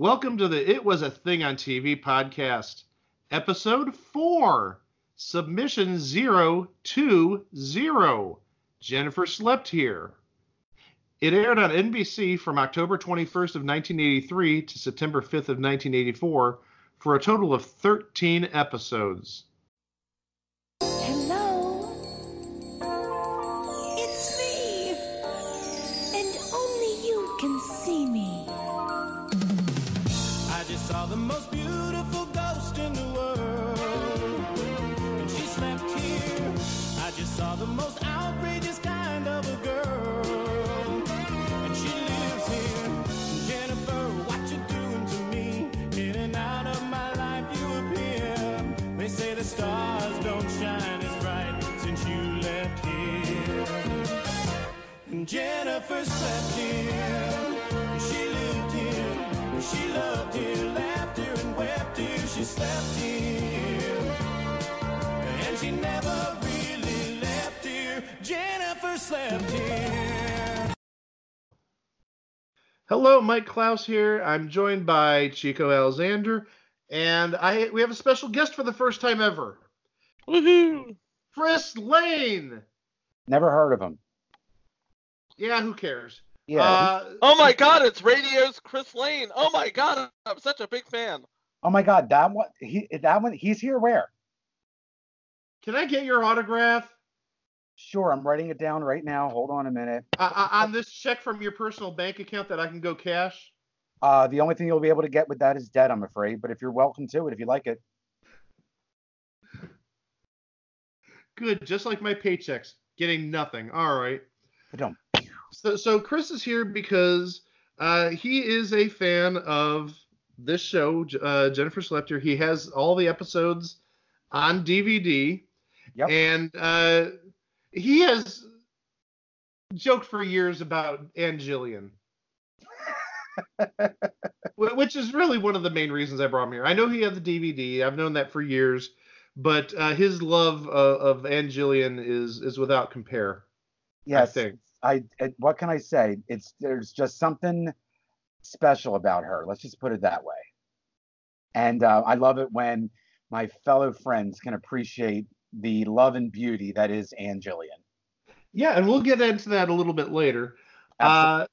Welcome to the It Was a Thing on TV podcast, episode four, submission 020. Jennifer slept here. It aired on NBC from October 21st of 1983 to September 5th of 1984 for a total of 13 episodes. Jennifer slept here. She lived here. She loved here, laughed here, and wept here. She slept here. And she never really left here. Jennifer slept here. Hello, Mike Klaus here. I'm joined by Chico Alexander, and I we have a special guest for the first time ever. Woohoo! Chris Lane. Never heard of him. Yeah, who cares? Yeah. Uh, Oh my God, it's radio's Chris Lane. Oh my God, I'm such a big fan. oh my God, that one. He that one. He's here. Where? can I get your autograph Sure, I'm writing it down right now. Hold on a minute. uh, uh, on this check from your personal bank account that I can go cash? Uh, the only thing you'll be able to get with that is debt, I'm afraid. But if you're welcome to it, if you like it. Good, just like my paychecks, getting nothing. All right. But don't. So, so Chris is here because uh, he is a fan of this show, uh, Jennifer Here. He has all the episodes on DVD, Yep. and uh, he has joked for years about. Wh- Which is really one of the main reasons I brought him here. I know he had the DVD. I've known that for years, but uh, his love of, of Ann is is without compare. Yes. I, I. What can I say? It's there's just something special about her. Let's just put it that way. And uh, I love it when my fellow friends can appreciate the love and beauty that is Ann Jillian. Yeah, and we'll get into that a little bit later. Uh,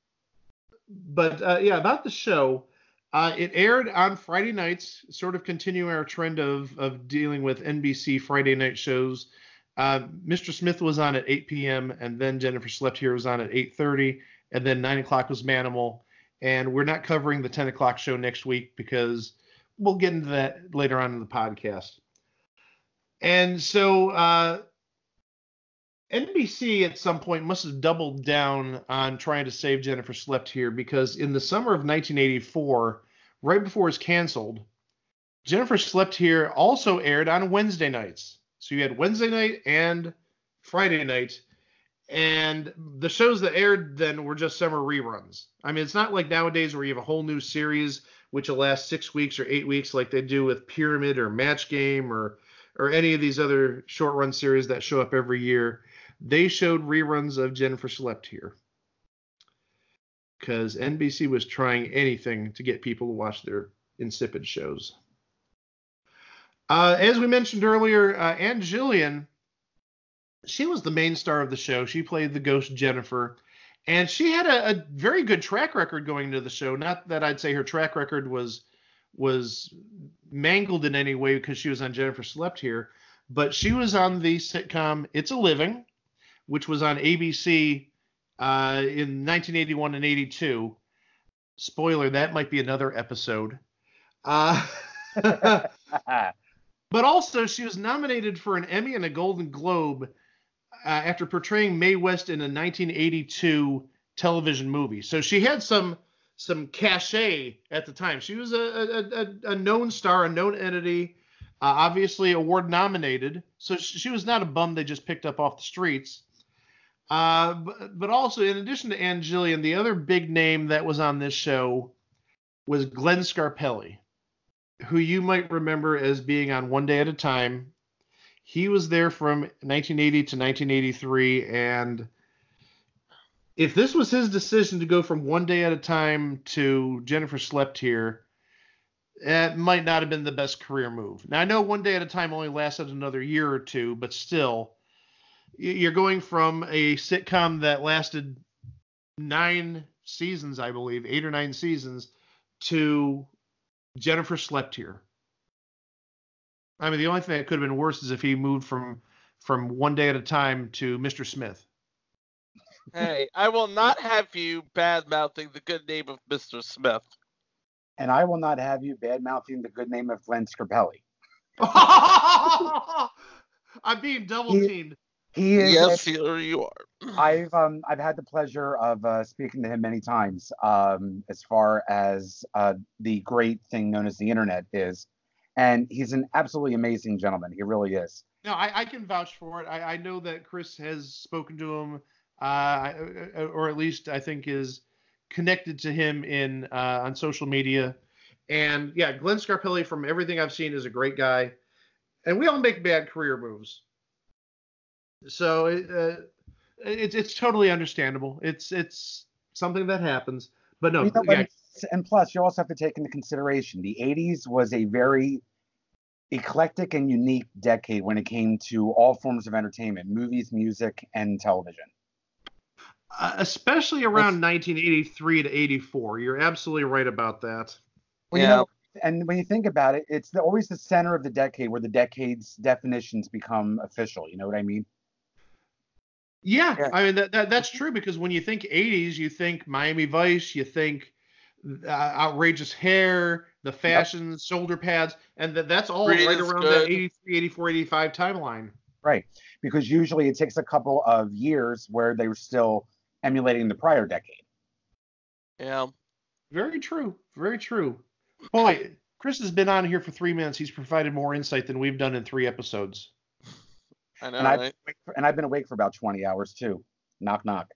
but uh, yeah, about the show, uh, it aired on Friday nights, sort of continuing our trend of of dealing with NBC Friday night shows. Uh, Mr. Smith was on at 8 p.m. and then Jennifer Slept Here was on at 8:30, and then 9 o'clock was Manimal. And we're not covering the 10 o'clock show next week because we'll get into that later on in the podcast. And so uh, NBC at some point must have doubled down on trying to save Jennifer Slept Here because in the summer of 1984, right before it was canceled, Jennifer Slept Here also aired on Wednesday nights. So you had Wednesday night and Friday night, and the shows that aired then were just summer reruns. I mean, it's not like nowadays where you have a whole new series which will last six weeks or eight weeks like they do with Pyramid or Match Game or or any of these other short run series that show up every year they showed reruns of Jennifer Slept Here because NBC was trying anything to get people to watch their insipid shows. Uh, as we mentioned earlier, uh, Ann Jillian, she was the main star of the show. She played the ghost Jennifer, and she had a, a very good track record going into the show. Not that I'd say her track record was was mangled in any way because she was on Jennifer Slept Here, but she was on the sitcom It's a Living, which was on ABC uh, in 1981 and 82. Spoiler, that might be another episode. Uh, but also, she was nominated for an Emmy and a Golden Globe uh, after portraying Mae West in a 1982 television movie. So she had some some cachet at the time. She was a, a, a, a known star, a known entity, uh, obviously award nominated. So sh- she was not a bum they just picked up off the streets. Uh, but, but also, in addition to Ann Jillian, the other big name that was on this show was Glenn Scarpelli, who you might remember as being on One Day at a Time. He was there from 1980 to 1983, and if this was his decision to go from One Day at a Time to Jennifer Slept Here, it might not have been the best career move. Now I know one day at a time only lasted another year or two, but still, you're going from a sitcom that lasted nine seasons, I believe, eight or nine seasons, to Jennifer slept here. I mean, the only thing that could have been worse is if he moved from from one day at a time to Mr. Smith. Hey, I will not have you bad mouthing the good name of Mr. Smith. And I will not have you bad mouthing the good name of Glenn Scarpelli. I'm being double teamed. He is. Yes, here you are. I've um I've had the pleasure of uh, speaking to him many times. Um, as far as uh, the great thing known as the internet is, and he's an absolutely amazing gentleman. He really is. No, I, I can vouch for it. I, I know that Chris has spoken to him, uh, or at least I think is connected to him in uh, on social media. And yeah, Glenn Scarpelli, from everything I've seen, is a great guy. And we all make bad career moves, so it, uh, it's it's totally understandable. It's it's something that happens. But no, You know, yeah, and, and plus, you also have to take into consideration the '80s was a very eclectic and unique decade when it came to all forms of entertainment, movies, music, and television. uh, especially around 1983 to 84. You're absolutely right about that. Well, Yeah. you know, and when you think about it, it's the, always the center of the decade where the decade's definitions become official. You know what I mean? Yeah, Yeah. I mean that, that that's true because when you think 80s, you think Miami Vice, you think uh, outrageous hair, the fashion, shoulder pads, and that that's all Green right around good. that 83, 84, 85 timeline. Right. Because usually it takes a couple of years where they were still emulating the prior decade. Yeah. Very true. Very true. Boy, Chris has been on here for three minutes. He's provided more insight than we've done in three episodes. I know, And I've, right? and I've been awake for about 20 hours too. Knock, knock.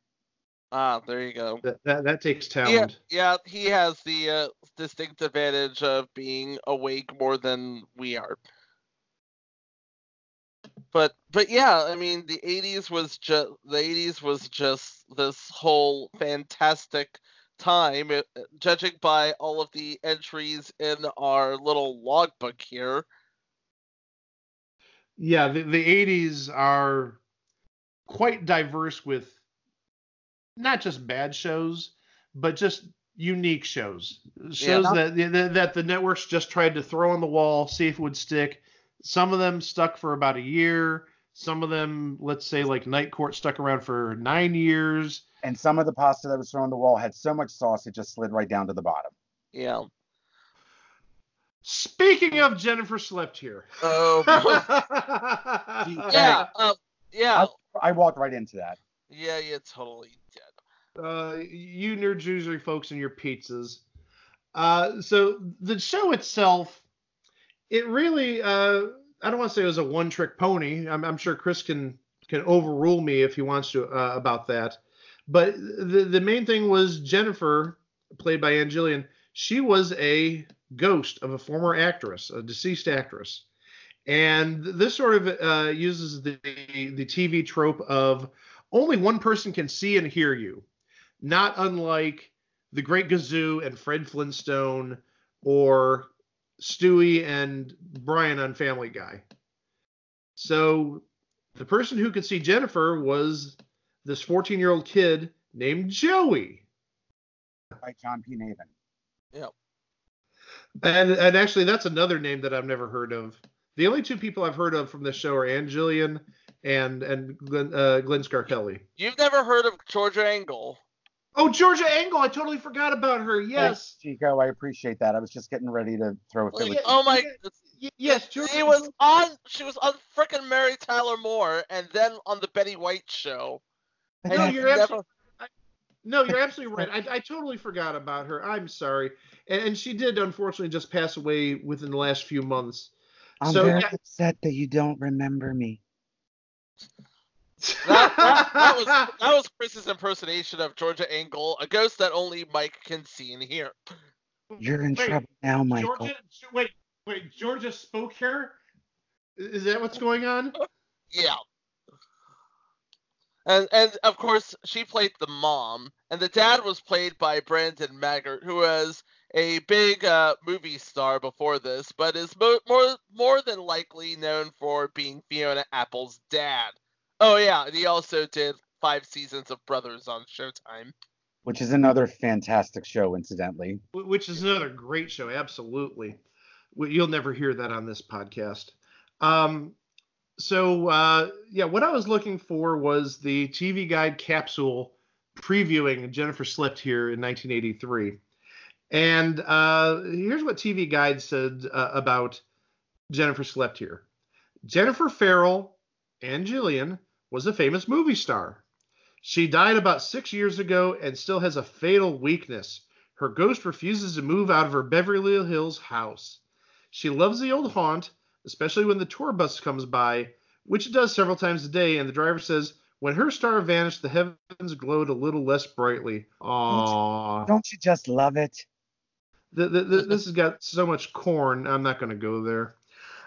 Ah, there you go. That that, that takes Yeah, talent. yeah, he has the uh, distinct advantage of being awake more than we are. But but yeah, I mean the 80s was just the 80s was just this whole fantastic time. It, judging by all of the entries in our little logbook here, Yeah, the, the 80s are quite diverse with not just bad shows, but just unique shows. Shows Yeah. that, that that the networks just tried to throw on the wall, see if it would stick. Some of them stuck for about a year. Some of them, let's say like Night Court, stuck around for nine years. And some of the pasta that was thrown on the wall had so much sauce it just slid right down to the bottom. yeah. Speaking of Jennifer slept here. Oh, yeah, uh, yeah, I walked right into that. yeah, you totally did. uh, you New Jersey folks and your pizzas. Uh, so the show itself, it really, uh, I don't want to say it was a one-trick pony. I'm, I'm sure Chris can can overrule me if he wants to uh, about that. But the the main thing was Jennifer, played by Ann Jillian. She was a ghost of a former actress, a deceased actress, and this sort of uh, uses the the TV trope of only one person can see and hear you not unlike the Great Gazoo and Fred Flintstone or Stewie and Brian on Family Guy. So the person who could see Jennifer was this 14 year old kid named Joey. By John P. Navin. And, and actually, that's another name that I've never heard of. The only two people I've heard of from this show are Ann Jillian and and Glenn, uh, Glenn Scarpelli. You've never heard of Georgia Engel? Oh, Georgia Engel! I totally forgot about her. Yes, Thanks, Chico, I appreciate that. I was just getting ready to throw a Philly. yeah. Oh my! Y- yes, Georgia. She was on. She was on frickin' Mary Tyler Moore, and then on the Betty White show. And No, you've you're never- absolutely no, you're absolutely right. I, I totally forgot about her. I'm sorry, and, and she did unfortunately just pass away within the last few months. I'm so, very yeah. upset that you don't remember me. that, that, that was that was Chris's impersonation of Georgia Engel, a ghost that only Mike can see and hear. You're in Wait, trouble now, Michael. Georgia. Wait, wait. Georgia spoke here. Is that what's going on? Yeah. And and of course she played the mom, and the dad was played by Brandon Maggart, who was a big uh, movie star before this, but is mo- more more than likely known for being Fiona Apple's dad. Oh yeah, and he also did five seasons of Brothers on Showtime. which is another fantastic show, incidentally. Which is another great show. Absolutely, you'll never hear that on this podcast. Um, so uh, yeah, what I was looking for was the TV Guide capsule previewing Jennifer Slept Here in 1983, and uh, here's what TV Guide said uh, about Jennifer Slept Here. Jennifer Farrell Ann Jillian was a famous movie star. She died about six years ago and still has a fatal weakness. Her ghost refuses to move out of her Beverly Hills house. She loves the old haunt, especially when the tour bus comes by, which it does several times a day, and the driver says, when her star vanished, the heavens glowed a little less brightly. Aww. Don't you just love it? The, the, the, this has got so much corn. I'm not going to go there.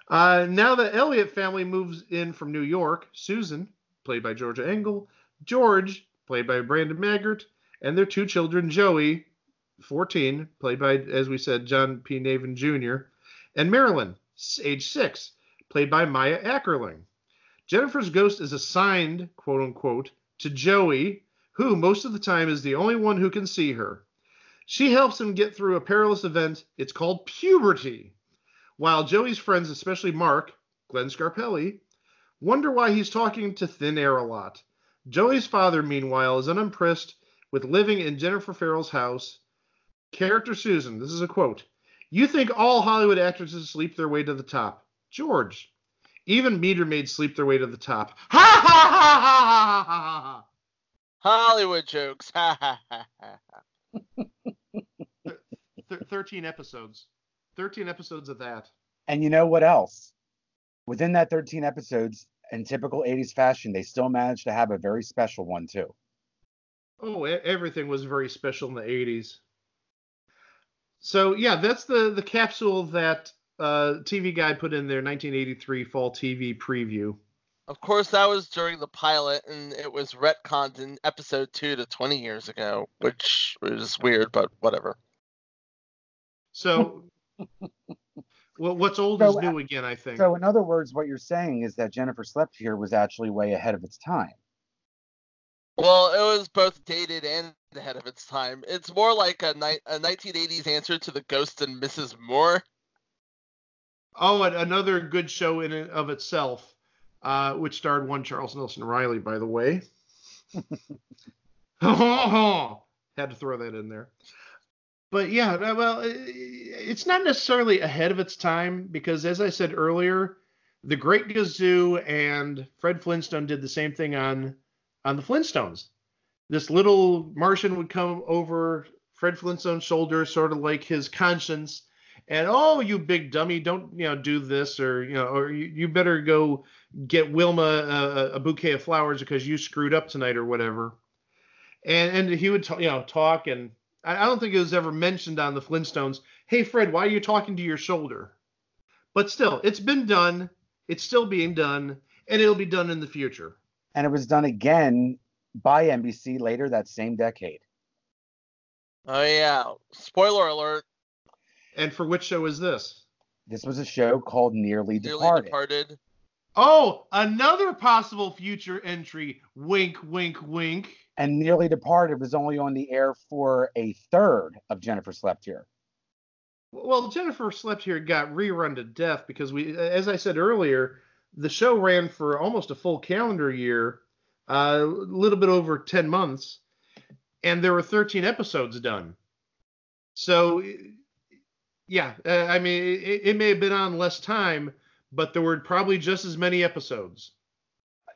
Uh, now the Elliott family moves in from New York. Susan, played by Georgia Engel, George, played by Brandon Maggart, and their two children, Joey, 14, played by, as we said, John P. Navin Jr., and Marilyn, age six, played by Mya Akerling. Jennifer's ghost is assigned, quote unquote, to Joey, who most of the time is the only one who can see her. She helps him get through a perilous event. It's called puberty. While Joey's friends, especially Mark, Glenn Scarpelli, wonder why he's talking to thin air a lot. Joey's father, meanwhile, is unimpressed with living in Jennifer Farrell's house. Character Susan, this is a quote. You think all Hollywood actresses sleep their way to the top. George. Even meter maids sleep their way to the top. Ha ha ha ha ha ha ha ha. Hollywood jokes. Ha ha ha ha. 13 episodes. 13 episodes of that. And you know what else? Within that 13 episodes, in typical 80s fashion, they still managed to have a very special one too. Oh, everything was very special in the 80s. So, yeah, that's the, the capsule that uh, TV Guide put in their 1983 fall TV preview. Of course, that was during the pilot, and it was retconned in episode two to 20 years ago, which was weird, but whatever. So, well, what's old So, is uh, new again, I think. So, in other words, what you're saying is that Jennifer Slept Here was actually way ahead of its time. Well, it was both dated and ahead of its time. It's more like a, ni- a 1980s answer to the Ghost and Mrs. Muir. Oh, and another good show in and of itself, uh, which starred one Charles Nelson Reilly, by the way. Had to throw that in there. But yeah, well, it's not necessarily ahead of its time because, as I said earlier, the Great Gazoo and Fred Flintstone did the same thing on on the Flintstones. This little Martian would come over Fred Flintstone's shoulder, sort of like his conscience, and oh, you big dummy, don't you know do this or you know or you, you better go get Wilma a, a bouquet of flowers because you screwed up tonight or whatever. And and he would ta- you know talk and I I don't think it was ever mentioned on the Flintstones. Hey Fred, why are you talking to your shoulder? But still, it's been done. It's still being done, and it'll be done in the future. And it was done again by NBC later that same decade. Oh, yeah. Spoiler alert. And for which show is this? This was a show called Nearly Nearly Departed. departed. Oh, another possible future entry. Wink, wink, wink. And Nearly Departed was only on the air for a third of Jennifer Slept Here. Well, Jennifer Slept Here got rerun to death because we, as I said earlier, the show ran for almost a full calendar year, a little bit over 10 months, and there were 13 episodes done. So, yeah, uh, I mean, it, it may have been on less time, but there were probably just as many episodes.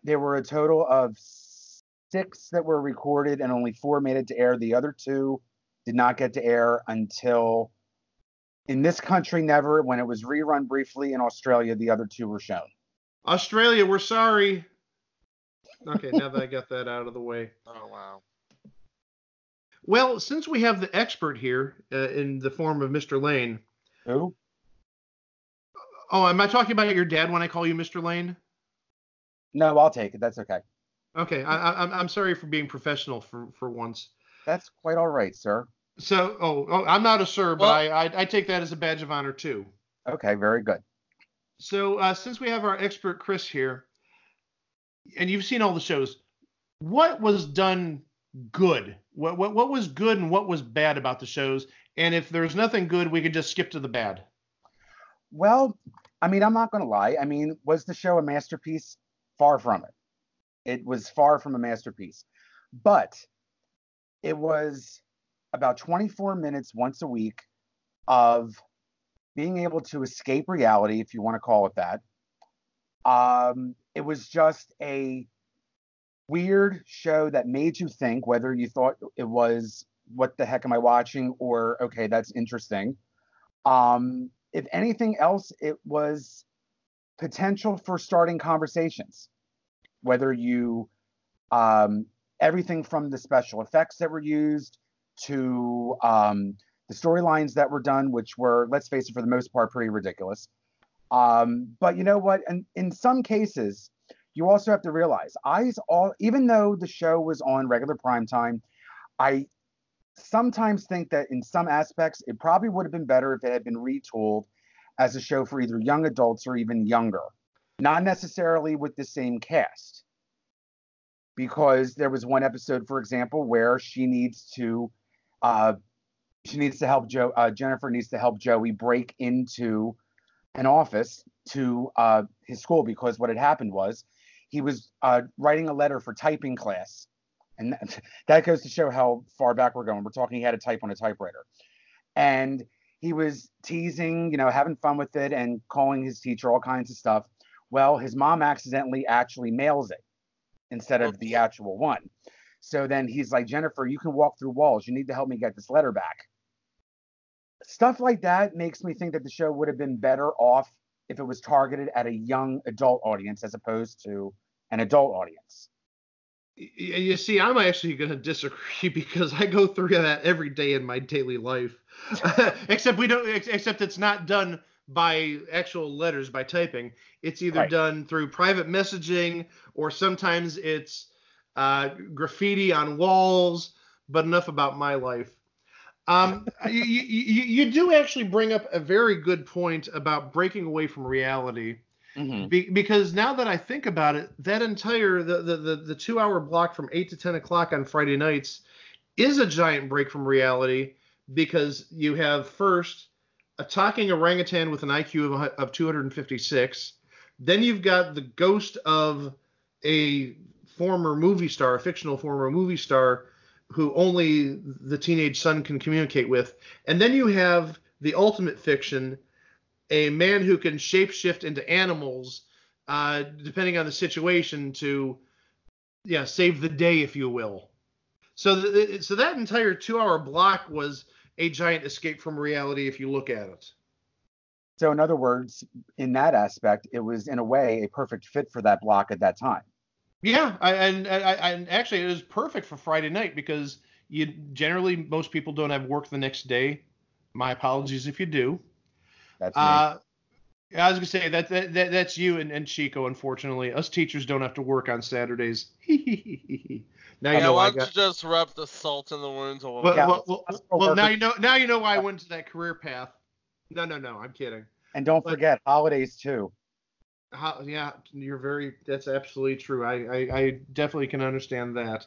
There were a total of six that were recorded and only four made it to air. The other two did not get to air until in this country never. When it was rerun briefly in Australia, the other two were shown. Australia, we're sorry. Okay, now that I got that out of the way. Oh, wow. Well, since we have the expert here uh, in the form of Mr. Lane, Who? Oh, am I talking about your dad when I call you Mr. Lane? No, I'll take it. That's okay. Okay, I, I, I'm I'm sorry for being professional for for once. That's quite all right, sir. So, oh, oh, I'm not a sir, but Well- I, I I take that as a badge of honor too. Okay, very good. So, uh, since we have our expert Chris here, and you've seen all the shows, what was done good? What what what was good and what was bad about the shows? And if there's nothing good, we could just skip to the bad. Well, I mean, I'm not going to lie. I mean, was the show a masterpiece? Far from it. It was far from a masterpiece. But it was about 24 minutes once a week of being able to escape reality, if you want to call it that. Um, it was just a weird show that made you think whether you thought it was what the heck am I watching or okay, that's interesting. Um, if anything else, it was potential for starting conversations. Whether you, um, everything from the special effects that were used to um, the storylines that were done, which were, let's face it, for the most part, pretty ridiculous. Um, but you know what? And in some cases, you also have to realize, I all, even though the show was on regular prime time, I sometimes think that in some aspects it probably would have been better if it had been retooled as a show for either young adults or even younger not necessarily with the same cast because there was one episode for example where she needs to uh she needs to help joe uh, jennifer needs to help joey break into an office to uh his school because what had happened was he was uh writing a letter for typing class and that, that goes to show how far back we're going. We're talking he had to type on a typewriter. And he was teasing, you know, having fun with it and calling his teacher all kinds of stuff. Well, his mom accidentally actually mails it instead of the actual one. So then he's like, Jennifer, you can walk through walls. You need to help me get this letter back. Stuff like that makes me think that the show would have been better off if it was targeted at a young adult audience as opposed to an adult audience. You see, I'm actually going to disagree because I go through that every day in my daily life. except we don't. Except it's not done by actual letters by typing. It's either Right. done through private messaging or sometimes it's uh, graffiti on walls. But enough about my life. Um, you, you, you do actually bring up a very good point about breaking away from reality. Mhm. Be, because now that I think about it, that entire the, the the the two hour block from eight to ten o'clock on Friday nights is a giant break from reality because you have first a talking orangutan with an IQ of, of 256. Then you've got the ghost of a former movie star, a fictional former movie star, who only the teenage son can communicate with. And then you have the ultimate fiction, a man who can shapeshift into animals, uh, depending on the situation, to yeah save the day, if you will. So so that entire two-hour block was a giant escape from reality, if you look at it. So, in other words, in that aspect, it was in a way a perfect fit for that block at that time. Yeah, I, and, and, I- and actually, it was perfect for Friday night because you generally most people don't have work the next day. My apologies if you do. That's me. Uh, I was gonna say that, that, that that's you and, and Chico. Unfortunately, us teachers don't have to work on Saturdays. now you Yeah, know why I don't got. just rub the salt in the wounds a little Well, bit? Yeah, well, well, well, now you know. Now you know why I went to that career path. No, no, no. I'm kidding. and don't but- forget holidays too. How, yeah, you're very. That's absolutely true. I, I, I definitely can understand that.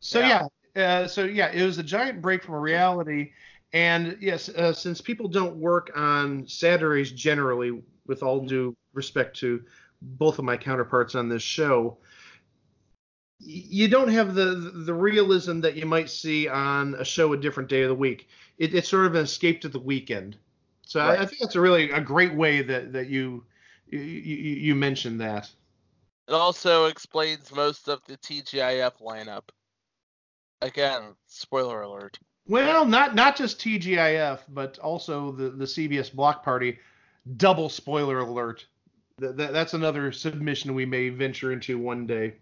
So yeah, uh, so yeah, it was a giant break from reality, and yes, uh, since people don't work on Saturdays generally, with all due respect to both of my counterparts on this show, you don't have the the realism that you might see on a show a different day of the week. It, it's sort of an escape to the weekend. So I, I think that's a really a great way that that you you, you, mentioned that. It also explains most of the TGIF lineup. Again, spoiler alert. Well, not not just TGIF, but also the the CBS Block Party. Double spoiler alert. Th- th- that's another submission we may venture into one day.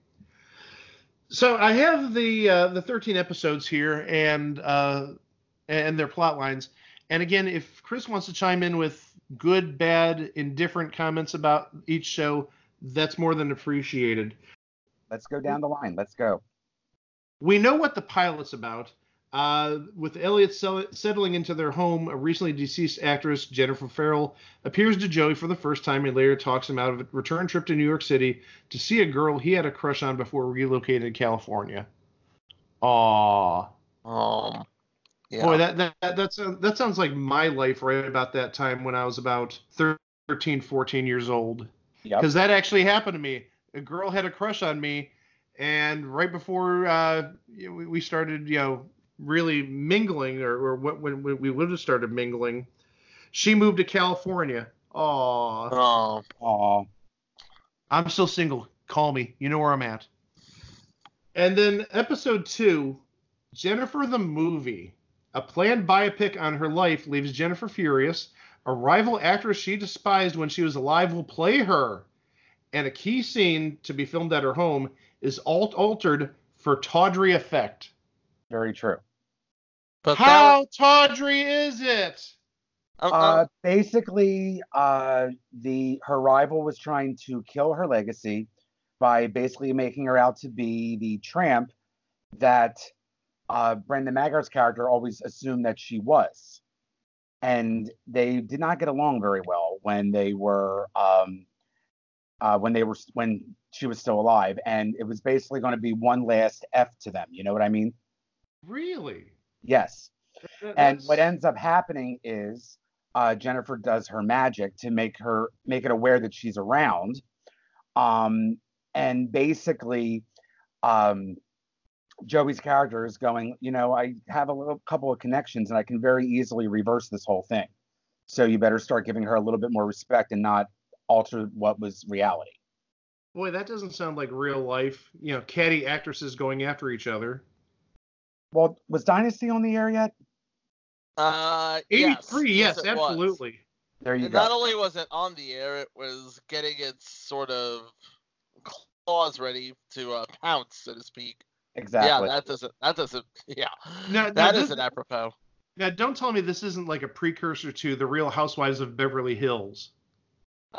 So I have the uh, the 13 episodes here and uh, and their plot lines. And again, if Chris wants to chime in with good, bad, indifferent comments about each show, that's more than appreciated. Let's go down the line. Let's go. we know what the pilot's about. Uh, with Elliot sell- settling into their home, a recently deceased actress, Jennifer Farrell, appears to Joey for the first time and later talks him out of a return trip to New York City to see a girl he had a crush on before relocating to California. Aww. Um, yeah. Boy, that that that that sounds, that sounds like my life right about that time when I was about 13, 14 years old. Yep. Because that actually happened to me. A girl had a crush on me, and right before uh, we we started, you know, really mingling, or, or when we would have started mingling, she moved to California. Aw, Oh, Aw. I'm still single. Call me. You know where I'm at. And then episode two, Jennifer the movie. A planned biopic on her life leaves Jennifer furious. A rival actress she despised when she was alive will play her. And a key scene to be filmed at her home is alt- altered for tawdry effect. Very true. but How tawdry is it? that, um, Uh, um, basically, uh, the her rival was trying to kill her legacy by basically making her out to be the tramp that uh, Brandon Maggart's character always assumed that she was. And they did not get along very well when they were um, uh, when they were when she was still alive, and it was basically going to be one last f to them. You know what I mean? Really? Yes. That- And what ends up happening is uh, Jennifer does her magic to make her make it aware that she's around, um, and basically, um, Joey's character is going. You know, I have a little couple of connections, and I can very easily reverse this whole thing. So you better start giving her a little bit more respect and not alter what was reality. Boy, that doesn't sound like real life. You know, catty actresses going after each other. Well, was Dynasty on the air yet? uh, yes, 83, yes, it was. absolutely. There you And go. not only was it on the air, it was getting its sort of claws ready to uh, pounce, so to speak. Exactly. Yeah, that doesn't. That doesn't. Yeah, Now, now that this- isn't apropos. Now, don't tell me this isn't like a precursor to the Real Housewives of Beverly Hills. Uh,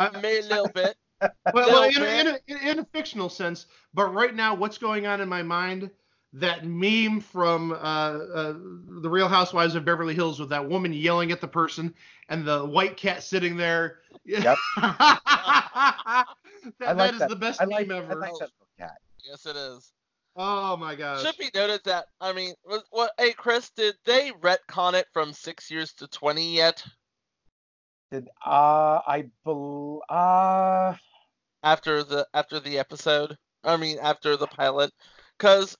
I- I- maybe a little bit. Well, well in, a, in, a, in a fictional sense, but right now, what's going on in my mind? That meme from uh, uh, the Real Housewives of Beverly Hills with that woman yelling at the person and the white cat sitting there. Yep. that, like is that. the best I like, meme I ever. like that cat. Yes, it is. Oh my gosh. Should be noted that I mean, was, what? Hey, Chris, did they retcon it from six years to twenty yet? Did uh I bel uh After the after the episode, I mean, after the pilot, because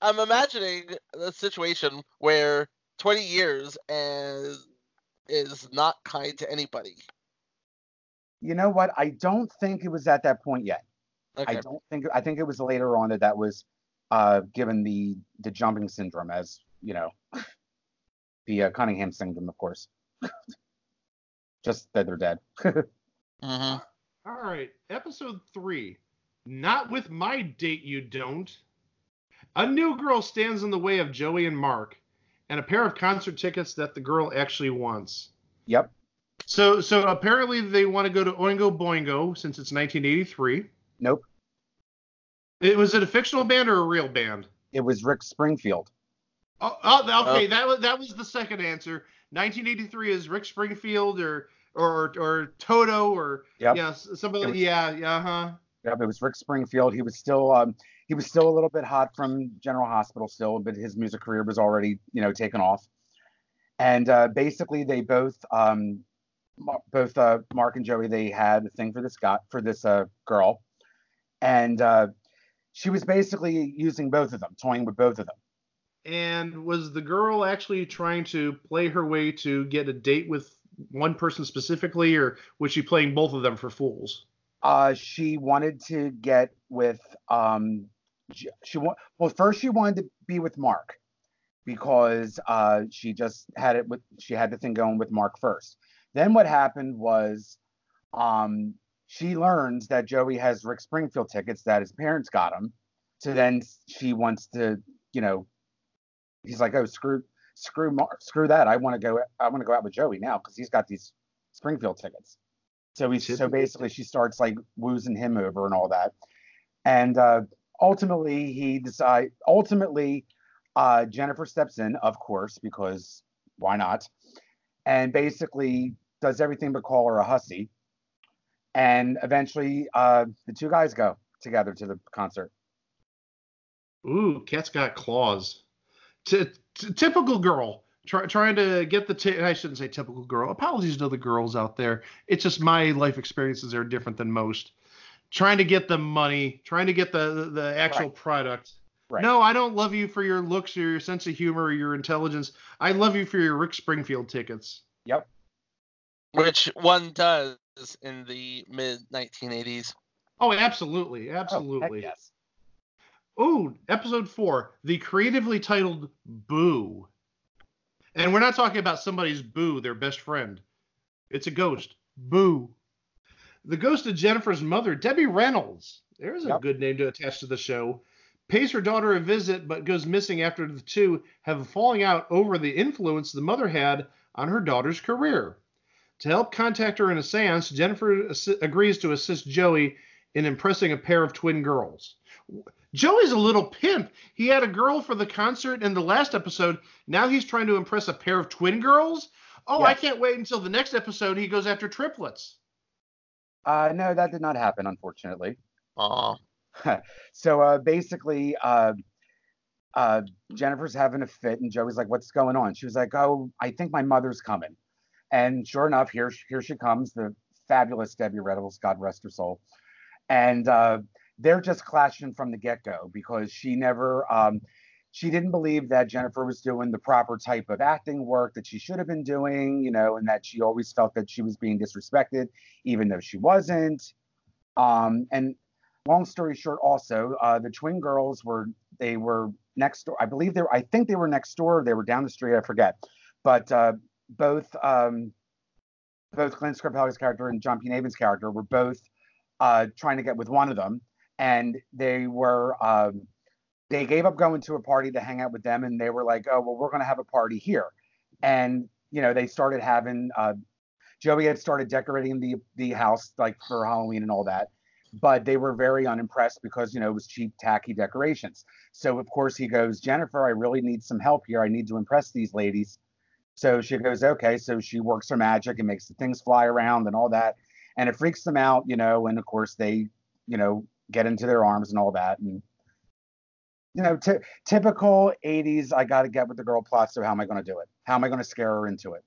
I'm imagining a situation where twenty years is is not kind to anybody. you know what? I don't think it was at that point yet. Okay. I don't think I think it was later on that that was uh given the the jumping syndrome as you know the uh, Cunningham syndrome, of course. Just that they're dead. hmm All right, episode three. Not with my date, you don't. A new girl stands in the way of Joey and Mark, and a pair of concert tickets that the girl actually wants. yep. So, so apparently they want to go to Oingo Boingo since it's 1983. Nope. It was it a fictional band or a real band? It was Rick Springfield. Oh, oh okay, Oh. that was that was the second answer. 1983 is Rick Springfield or or or Toto or Yep. yeah s- somebody It was- yeah yeah huh. Yep, it was Rick Springfield. He was still um he was still a little bit hot from General Hospital still, but his music career was already, you know, taken off. And uh, basically they both um both uh, Mark and Joey they had a thing for this guy for this uh, girl. And uh, she was basically using both of them, toying with both of them. And was the girl actually trying to play her way to get a date with one person specifically, or was she playing both of them for fools? Uh, she wanted to get with um, she wa- well first she wanted to be with Mark because uh, she just had it with she had the thing going with Mark first. Then what happened was um, she learns that Joey has Rick Springfield tickets that his parents got him. So then she wants to, you know, he's like, oh screw screw Mark, screw that. I want to go I want to go out with Joey now because he's got these Springfield tickets. So he's so basically she starts like woozing him over and all that. And uh, ultimately he decide ultimately uh, Jennifer steps in, of course, because why not? And basically does everything but call her a hussy. And eventually, uh, the two guys go together to the concert. Ooh, cat's got claws. T- t- typical girl. Try, trying to get the. T- I shouldn't say typical girl. Apologies to the girls out there. It's just my life experiences are different than most. Trying to get the money, trying to get the the, the actual Right. product. Right. No, I don't love you for your looks or your sense of humor or your intelligence. I love you for your Rick Springfield tickets. Yep. which one does in the mid 1980s. Oh, absolutely, Oh, absolutely. yes. Oh, episode four, the creatively titled Boo. And we're not talking about somebody's boo, their best friend. It's a ghost. Boo. The ghost of Jennifer's mother, Debbie Reynolds. There's a Yep. good name to attach to the show. Pays her daughter a visit, but goes missing after the two have a falling out over the influence the mother had on her daughter's career. To help contact her in a seance, Jennifer assi- agrees to assist Joey in impressing a pair of twin girls. Joey's a little pimp. He had a girl for the concert in the last episode. Now he's trying to impress a pair of twin girls. Oh, I can't wait until the next episode. He goes after triplets. Uh, no, that did not happen, unfortunately. Aw. So uh, basically, uh, uh, Jennifer's having a fit, and Joey's like, "What's going on?" She was like, "Oh, I think my mother's coming." And sure enough, here here she comes, the fabulous Debbie Reynolds, God rest her soul. And uh, they're just clashing from the get-go because she never, um, she didn't believe that Jennifer was doing the proper type of acting work that she should have been doing, you know, and that she always felt that she was being disrespected, even though she wasn't. Um, and long story short, also, uh, the twin girls were they were next door. I believe they were. I think they were next door. They were down the street. I forget. But uh, both um, both Glenn Scarpelli's character and John P. Navin's character were both uh, trying to get with one of them, and they were um, they gave up going to a party to hang out with them, and they were like, oh well, we're going to have a party here, and you know they started having. Uh, Joey had started decorating the the house like for Halloween and all that. But they were very unimpressed because you know it was cheap tacky decorations. So of course he goes jennifer i really need some help here. I need to impress these ladies so she goes okay. So she works her magic and makes the things fly around and all that. And it freaks them out you know and of course they you know get into their arms and all that. And you know ty- typical 80s i got to get with the girl plot so how am i going to do it? How am i going to scare her into it?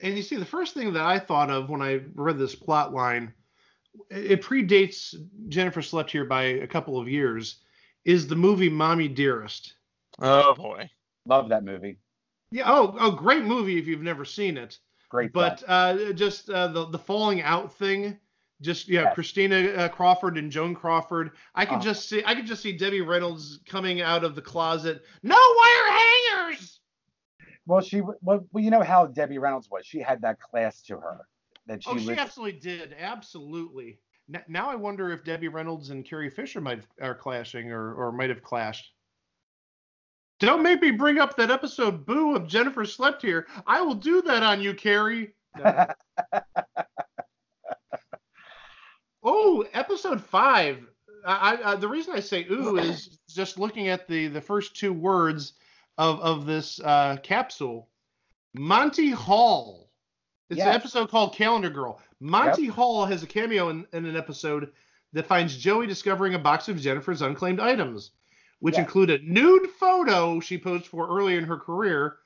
And you see, the first thing that I thought of when I read this plot line, it predates Jennifer Slept Here by a couple of years, is the movie Mommy Dearest. Oh boy. love that movie Yeah, oh, oh, great movie if you've never seen it. great But uh, just uh, the the falling out thing, just yeah, Yes. Christina uh, Crawford and Joan Crawford. I could Oh. just see I could just see Debbie Reynolds coming out of the closet. No wire hangers. Well, she well, well, you know how Debbie Reynolds was. She had that class to her that she oh, was. she absolutely did. Absolutely. N- now I wonder if Debbie Reynolds and Carrie Fisher might are clashing or or might have clashed. Don't make me bring up that episode Boo of Jennifer Slept Here. I will do that on you, Carrie. No. Oh, episode five. I, I, the reason I say ooh is just looking at the the first two words of of this uh, capsule. Monty Hall. It's an episode called Calendar Girl. Monty Hall has a cameo in, in an episode that finds Joey discovering a box of Jennifer's unclaimed items, which Yes. include a nude photo she posed for early in her career.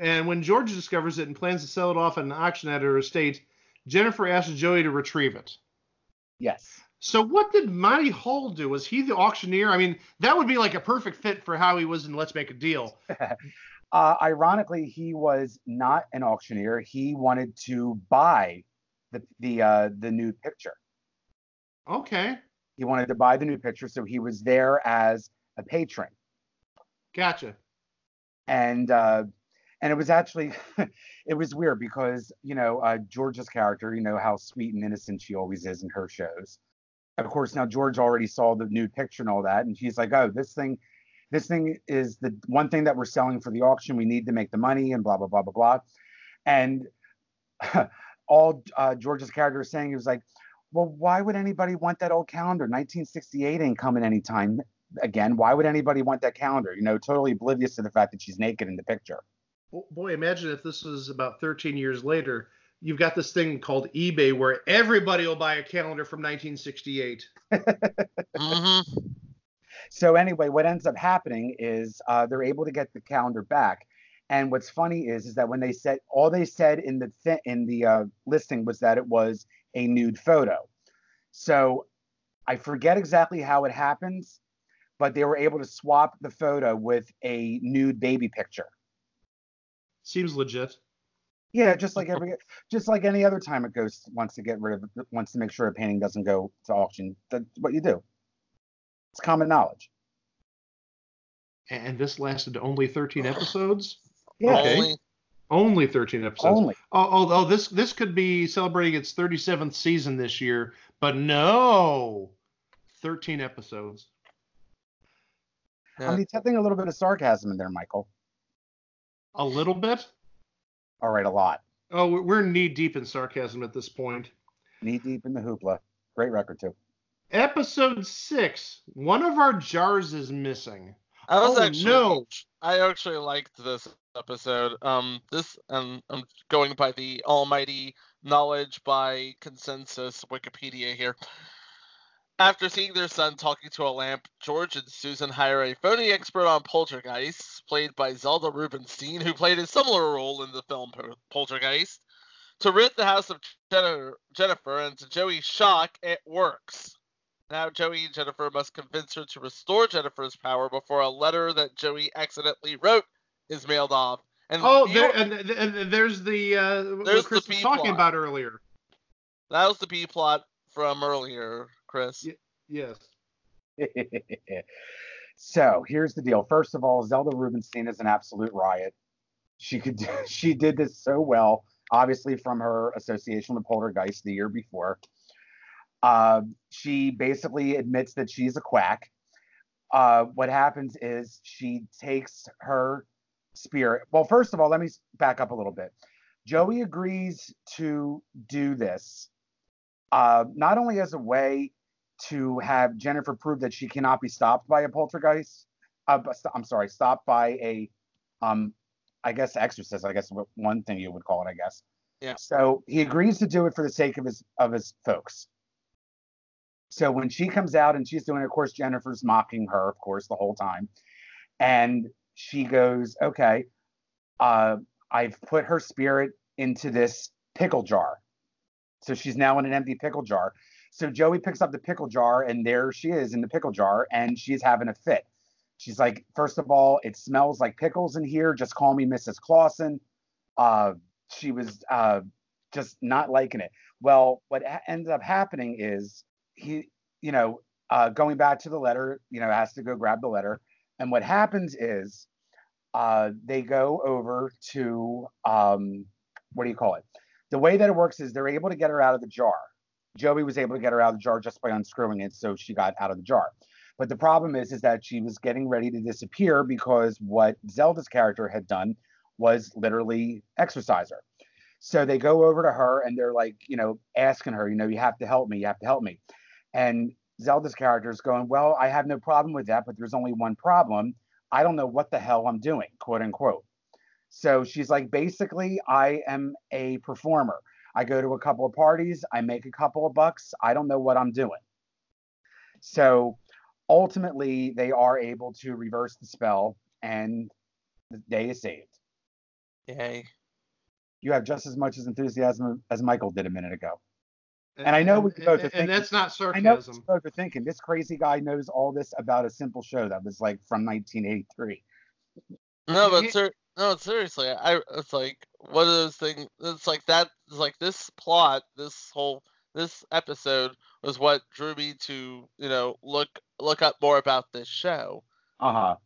And when George discovers it and plans to sell it off at an auction at her estate, Jennifer asks Joey to retrieve it. yes. So what did Monty Hall do? Was he the auctioneer? I mean, that would be like a perfect fit for how he was in Let's Make a Deal. Uh, ironically, he was not an auctioneer. He wanted to buy the the uh, the nude picture. Okay, He wanted to buy the nude picture, so he was there as a patron. gotcha. And uh, and it was actually it was weird because you know uh, George's character, you know how sweet and innocent she always is in her shows. Of course, now George already saw the nude picture and all that, and she's like, "Oh, this thing, this thing is the one thing that we're selling for the auction. We need to make the money and blah blah blah blah blah." And all uh, George's character is saying, he was like, "Well, why would anybody want that old calendar? 1968 ain't coming anytime again, why would anybody want that calendar? You know, totally oblivious to the fact that she's naked in the picture. Boy, imagine if this was about 13 years later. You've got this thing called eBay where everybody will buy a calendar from 1968. hmm So anyway, what ends up happening is uh, they're able to get the calendar back. And what's funny is is that when they said all they said in the th- in the uh, listing was that it was a nude photo. So I forget exactly how it happens, but they were able to swap the photo with a nude baby picture. Seems legit. Yeah, just like every just like any other time a ghost wants to get rid of wants to make sure a painting doesn't go to auction. That's what you do. It's common knowledge. And this lasted only 13 episodes. Yeah, Okay. Only Only 13 episodes. only. Oh, oh, oh, this this could be celebrating its 37th season this year, but no, 13 episodes. Yeah. I'm detecting a little bit of sarcasm in there, Michael. A little bit. All right, a lot. Oh, we're- we're knee deep in sarcasm at this point. Knee deep in the hoopla. Great record too. Episode six. One of our jars is missing. I was Oh, actually no. I actually liked this episode. Um, this and I'm going by the almighty knowledge by consensus Wikipedia here. After seeing their son talking to a lamp, George and Susan hire a phony expert on poltergeists, played by Zelda Rubinstein, who played a similar role in the film Pol- Poltergeist, to rid the house of Jen- Jennifer, and to Joey's shock, it works. Now Joey and Jennifer must convince her to restore Jennifer's power before a letter that Joey accidentally wrote is mailed off. And Oh, you- there and, and, there's the uh, There's what Chris the was talking about earlier. that was the B plot from earlier, Chris. Yeah. Yes. so here's the deal. First of all, Zelda Rubinstein is an absolute riot. She could she did this so well, obviously from her association with Poltergeist the year before. Uh, she basically admits that she's a quack. Uh, what happens is she takes her spirit. Well, first of all, let me back up a little bit. Joey agrees to do this, uh, not only as a way to have Jennifer prove that she cannot be stopped by a poltergeist. Uh, I'm sorry, stopped by a, um, I guess exorcist. I guess what- one thing you would call it. I guess. Yeah. So he agrees to do it for the sake of his of his folks. So when she comes out and she's doing, it, of course, Jennifer's mocking her, of course, the whole time, and she goes, "Okay, uh, I've put her spirit into this pickle jar." So she's now in an empty pickle jar. So Joey picks up the pickle jar, and there she is in the pickle jar, and she's having a fit. She's like, first of all, it smells like pickles in here. Just call me Mrs. Claussen. Uh, she was uh, just not liking it. Well, what ha- ends up happening is he, you know, uh, going back to the letter, you know, has to go grab the letter. And what happens is uh, they go over to, um, what do you call it? The way that it works is they're able to get her out of the jar. Joey was able to get her out of the jar just by unscrewing it, so she got out of the jar. But the problem is, is that she was getting ready to disappear because what Zelda's character had done was literally exorcise her. So they go over to her and they're like, you know, asking her, you know, you have to help me, you have to help me. And Zelda's character is going, well, I have no problem with that, but there's only one problem. I don't know what the hell I'm doing, quote unquote. So she's like, basically, I am a performer. I go to a couple of parties, I make a couple of bucks. I don't know what I'm doing. So ultimately, they are able to reverse the spell and the day is saved. Yay. You have just as much as enthusiasm as Michael did a minute ago. And I know what you both are and, thinking. and that's not sarcasm. I know what sarcasm. you both are thinking. This crazy guy knows all this about a simple show that was like from 1983. No, but ser- no, seriously, I it's like one of those things. It's like that. It's like this plot, this whole this episode was what drew me to you know look look up more about this show. Uh huh.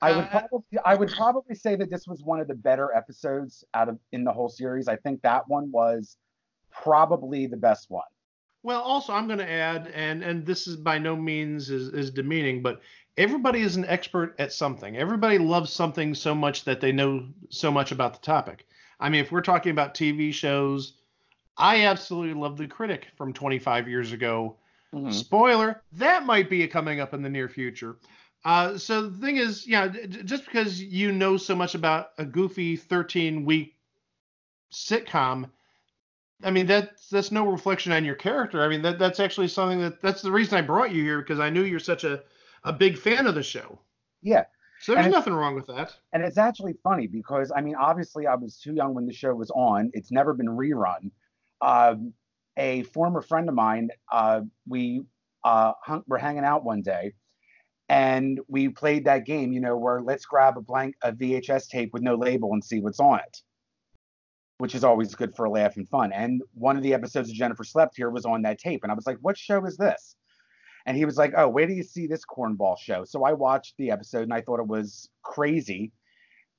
I would Uh, probably I would probably say that this was one of the better episodes out of in the whole series. I think that one was probably the best one. Well, also I'm going to add, and and this is by no means is, is demeaning, but everybody is an expert at something. Everybody loves something so much that they know so much about the topic. I mean, if we're talking about TV shows, I absolutely love The Critic from 25 years ago. Mhm. Spoiler, that might be coming up in the near future. Uh, so the thing is, yeah, just because you know so much about a goofy 13 week sitcom, I mean that's that's no reflection on your character. I mean that that's actually something that that's the reason I brought you here because I knew you're such a a big fan of the show. Yeah. So there's nothing wrong with that. And it's actually funny because I mean, obviously, I was too young when the show was on. It's never been rerun. Um, a former friend of mine, uh, we uh, hung, were hanging out one day, and we played that game. You know, where let's grab a blank a VHS tape with no label and see what's on it, which is always good for a laugh and fun. And one of the episodes of Jennifer Slept Here was on that tape, and I was like, "What show is this?" And he was like, "Oh, where do you see this cornball show?" So I watched the episode and I thought it was crazy.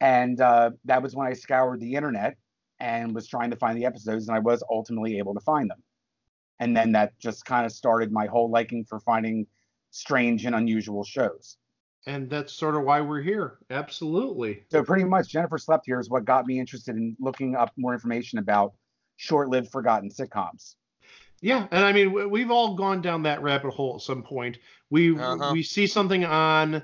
And uh, that was when I scoured the internet and was trying to find the episodes, and I was ultimately able to find them. And then that just kind of started my whole liking for finding strange and unusual shows. And that's sort of why we're here. Absolutely. So pretty much, Jennifer Slept Here is what got me interested in looking up more information about short-lived, forgotten sitcoms. Yeah, and I mean we've all gone down that rabbit hole at some point. We Uh-huh. we see something on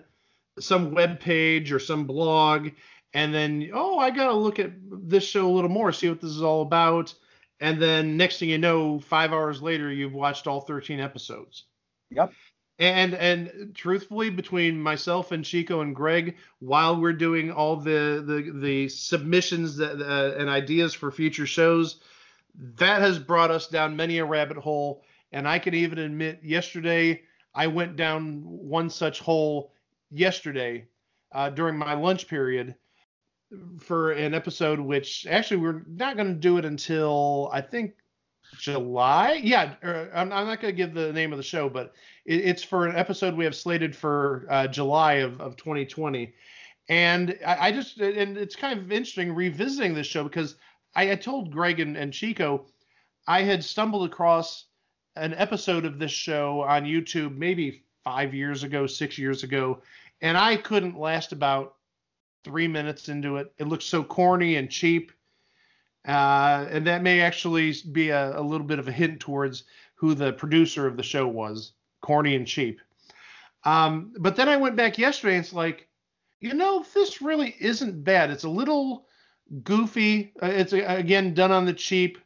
some web page or some blog, and then oh, I gotta look at this show a little more, see what this is all about, and then next thing you know, five hours later, you've watched all 13 episodes. Yep. And and truthfully, between myself and Chico and Greg, while we're doing all the the the submissions that, uh, and ideas for future shows, that has brought us down many a rabbit hole. And I can even admit, yesterday I went down one such hole yesterday uh, during my lunch period for an episode, which actually we're not going to do it until I think July. Yeah, er, I'm, I'm not going to give the name of the show, but it, it's for an episode we have slated for uh, July of, of 2020. And I, I just, and it's kind of interesting revisiting this show because I had told Greg and, and Chico I had stumbled across an episode of this show on YouTube maybe five years ago, six years ago, and I couldn't last about three minutes into it. It looked so corny and cheap. Uh, and that may actually be a, a little bit of a hint towards who the producer of the show was corny and cheap. Um, but then I went back yesterday and it's like, you know, this really isn't bad. It's a little goofy. Uh, it's uh, again done on the cheap,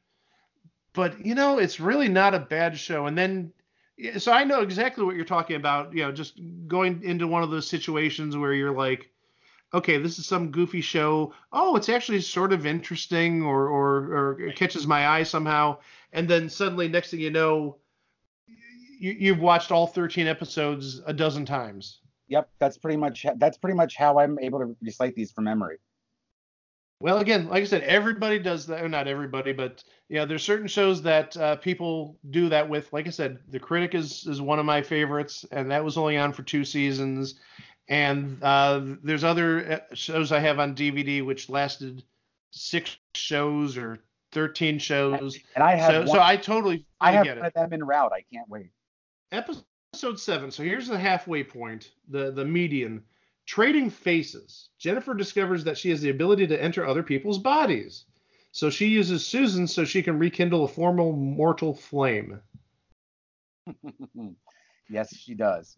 but you know, it's really not a bad show. And then, so I know exactly what you're talking about. You know, just going into one of those situations where you're like, okay, this is some goofy show. Oh, it's actually sort of interesting, or or, or catches my eye somehow. And then suddenly, next thing you know, you, you've watched all 13 episodes a dozen times. Yep, that's pretty much that's pretty much how I'm able to recite these from memory. Well, again, like I said, everybody does that. Or not everybody, but yeah, there's certain shows that uh, people do that with. Like I said, The Critic is is one of my favorites, and that was only on for two seasons. And uh, there's other uh, shows I have on DVD which lasted six shows or 13 shows. And I have So, one, so I totally I have get one it. of them in route. I can't wait. Episode seven. So here's the halfway point, the the median. Trading faces. Jennifer discovers that she has the ability to enter other people's bodies. So she uses Susan so she can rekindle a former mortal flame. yes, she does.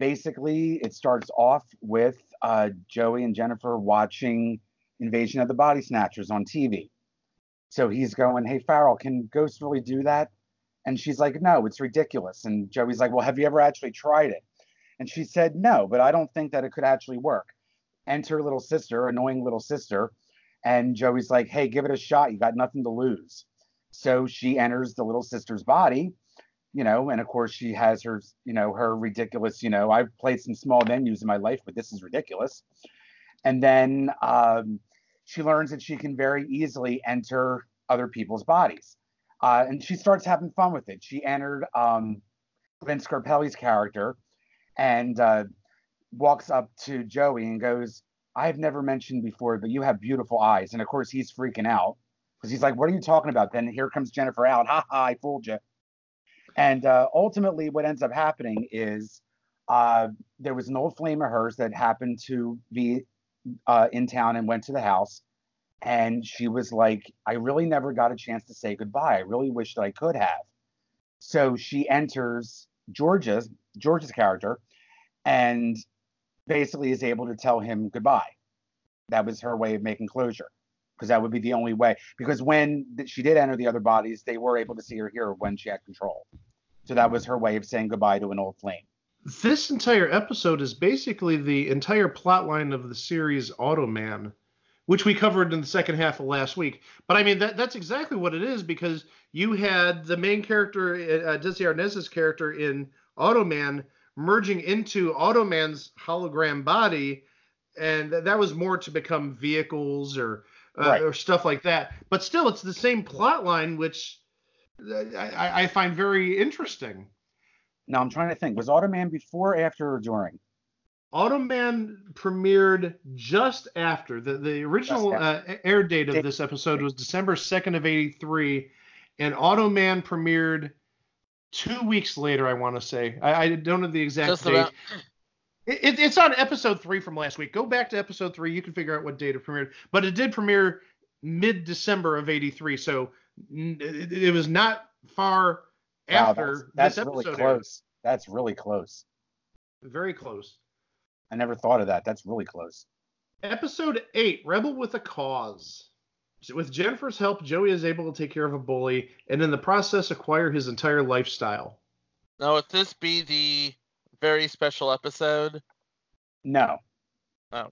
Basically, it starts off with uh, Joey and Jennifer watching Invasion of the Body Snatchers on TV. So he's going, Hey, Farrell, can ghosts really do that? And she's like, No, it's ridiculous. And Joey's like, Well, have you ever actually tried it? And she said, No, but I don't think that it could actually work. Enter little sister, annoying little sister. And Joey's like, Hey, give it a shot. You got nothing to lose. So she enters the little sister's body you know, and of course she has her, you know, her ridiculous, you know, I've played some small venues in my life, but this is ridiculous. And then um, she learns that she can very easily enter other people's bodies. Uh, and she starts having fun with it. She entered um, Glenn Scarpelli's character and uh, walks up to Joey and goes, I've never mentioned before, but you have beautiful eyes. And of course, he's freaking out because he's like, What are you talking about? Then here comes Jennifer out. Ha ha, I fooled you. And uh, ultimately, what ends up happening is uh, there was an old flame of hers that happened to be uh, in town and went to the house. And she was like, I really never got a chance to say goodbye. I really wish that I could have. So she enters George's George's character, and basically is able to tell him goodbye. That was her way of making closure, because that would be the only way. Because when she did enter the other bodies, they were able to see her here when she had control. So that was her way of saying goodbye to an old flame. This entire episode is basically the entire plot line of the series Automan, which we covered in the second half of last week. But I mean, that, that's exactly what it is because you had the main character, uh, Desi Arnaz's character in Automan, merging into Automan's hologram body, and th- that was more to become vehicles or uh, Right. or stuff like that. But still, it's the same plot line, which uh, I, I find very interesting. Now I'm trying to think, was Automan before, after, or during? Automan premiered just after the the original uh, air date of this episode was December second of '83, and Automan premiered two weeks later. I want to say I, I don't know the exact Just date. about. It, it- it's on episode three from last week. Go back to episode three. You can figure out what date it premiered. But it did premiere mid December of '83, so it, it was not far Wow, after that's, this that's really episode. aired. close. That's really close. Very close. I never thought of that. That's really close. Episode 8 Rebel with a Cause. With Jennifer's help, Joey is able to take care of a bully and in the process acquire his entire lifestyle. Now, would this be the very special episode? No. I-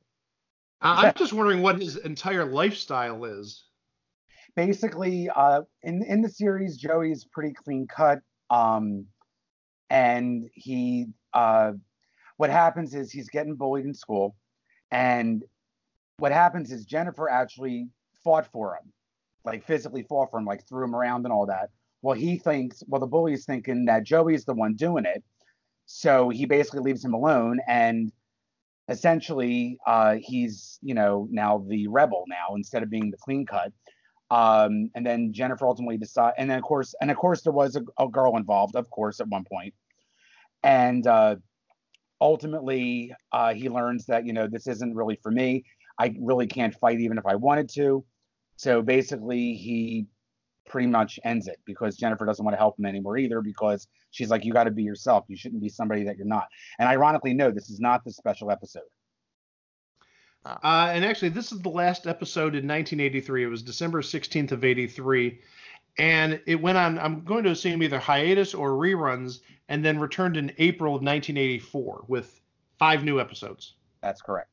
I'm just wondering what his entire lifestyle is. basically uh in in the series Joey is pretty clean cut um and he uh what happens is he's getting bullied in school and what happens is jennifer actually fought for him like physically fought for him like threw him around and all that well he thinks well the bully is thinking that joey's the one doing it so he basically leaves him alone and essentially uh he's you know now the rebel now instead of being the clean cut um, and then Jennifer ultimately decided, and then of course, and of course, there was a, a girl involved, of course, at one point. And uh, ultimately, uh, he learns that you know this isn't really for me. I really can't fight even if I wanted to. So basically, he pretty much ends it because Jennifer doesn't want to help him anymore either because she's like, you got to be yourself. You shouldn't be somebody that you're not. And ironically, no, this is not the special episode. Uh, and actually, this is the last episode in 1983. It was December 16th of 83. And it went on, I'm going to assume either hiatus or reruns, and then returned in April of 1984 with five new episodes. That's correct.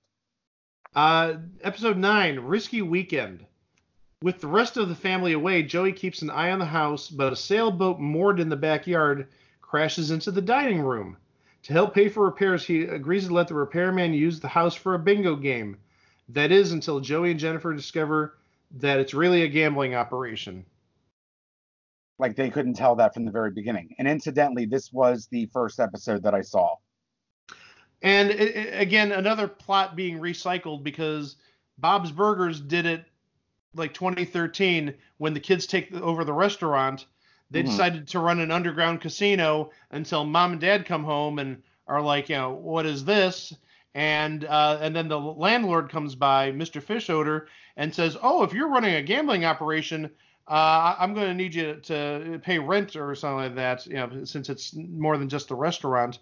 Uh, episode 9 Risky Weekend. With the rest of the family away, Joey keeps an eye on the house, but a sailboat moored in the backyard crashes into the dining room. To help pay for repairs, he agrees to let the repairman use the house for a bingo game. That is until Joey and Jennifer discover that it's really a gambling operation. Like they couldn't tell that from the very beginning. And incidentally, this was the first episode that I saw. And i- i- again, another plot being recycled because Bob's Burgers did it like 2013 when the kids take over the restaurant. They Mhm. decided to run an underground casino until mom and dad come home and are like, you know, what is this? And uh, and then the landlord comes by, Mr. Fischoeder, and says, oh, if you're running a gambling operation, uh, I'm going to need you to pay rent or something like that, you know, since it's more than just a restaurant.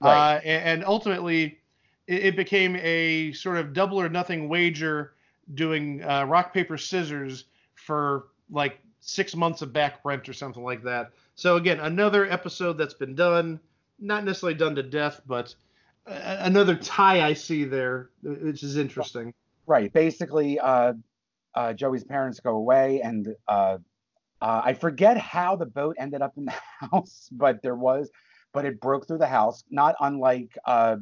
Right. Uh, and ultimately, it, became a sort of double or nothing wager doing uh, rock, paper, scissors for like six months of back rent or something like that. So, again, another episode that's been done, not necessarily done to death, but uh, another tie I see there, which is interesting. Right. Basically, uh, Joey's parents go away, and uh, uh, I forget how the boat ended up in the house, but there was, but it broke through the house. Not unlike, uh,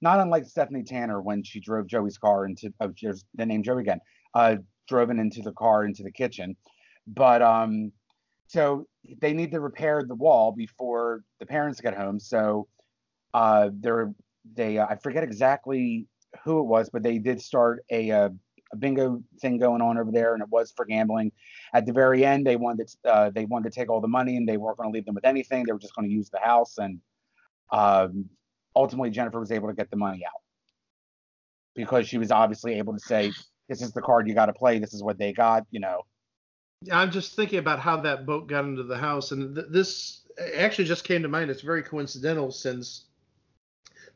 not unlike Stephanie Tanner when she drove Joey's car into, oh, there's the name Joey again, uh, drove it into the car into the kitchen. But um, so they need to repair the wall before the parents get home. So uh, they're they, uh, I forget exactly who it was, but they did start a, uh, a bingo thing going on over there, and it was for gambling. At the very end, they wanted uh, they wanted to take all the money, and they weren't going to leave them with anything. They were just going to use the house, and um, ultimately Jennifer was able to get the money out because she was obviously able to say, "This is the card you got to play. This is what they got." You know, I'm just thinking about how that boat got into the house, and th- this actually just came to mind. It's very coincidental since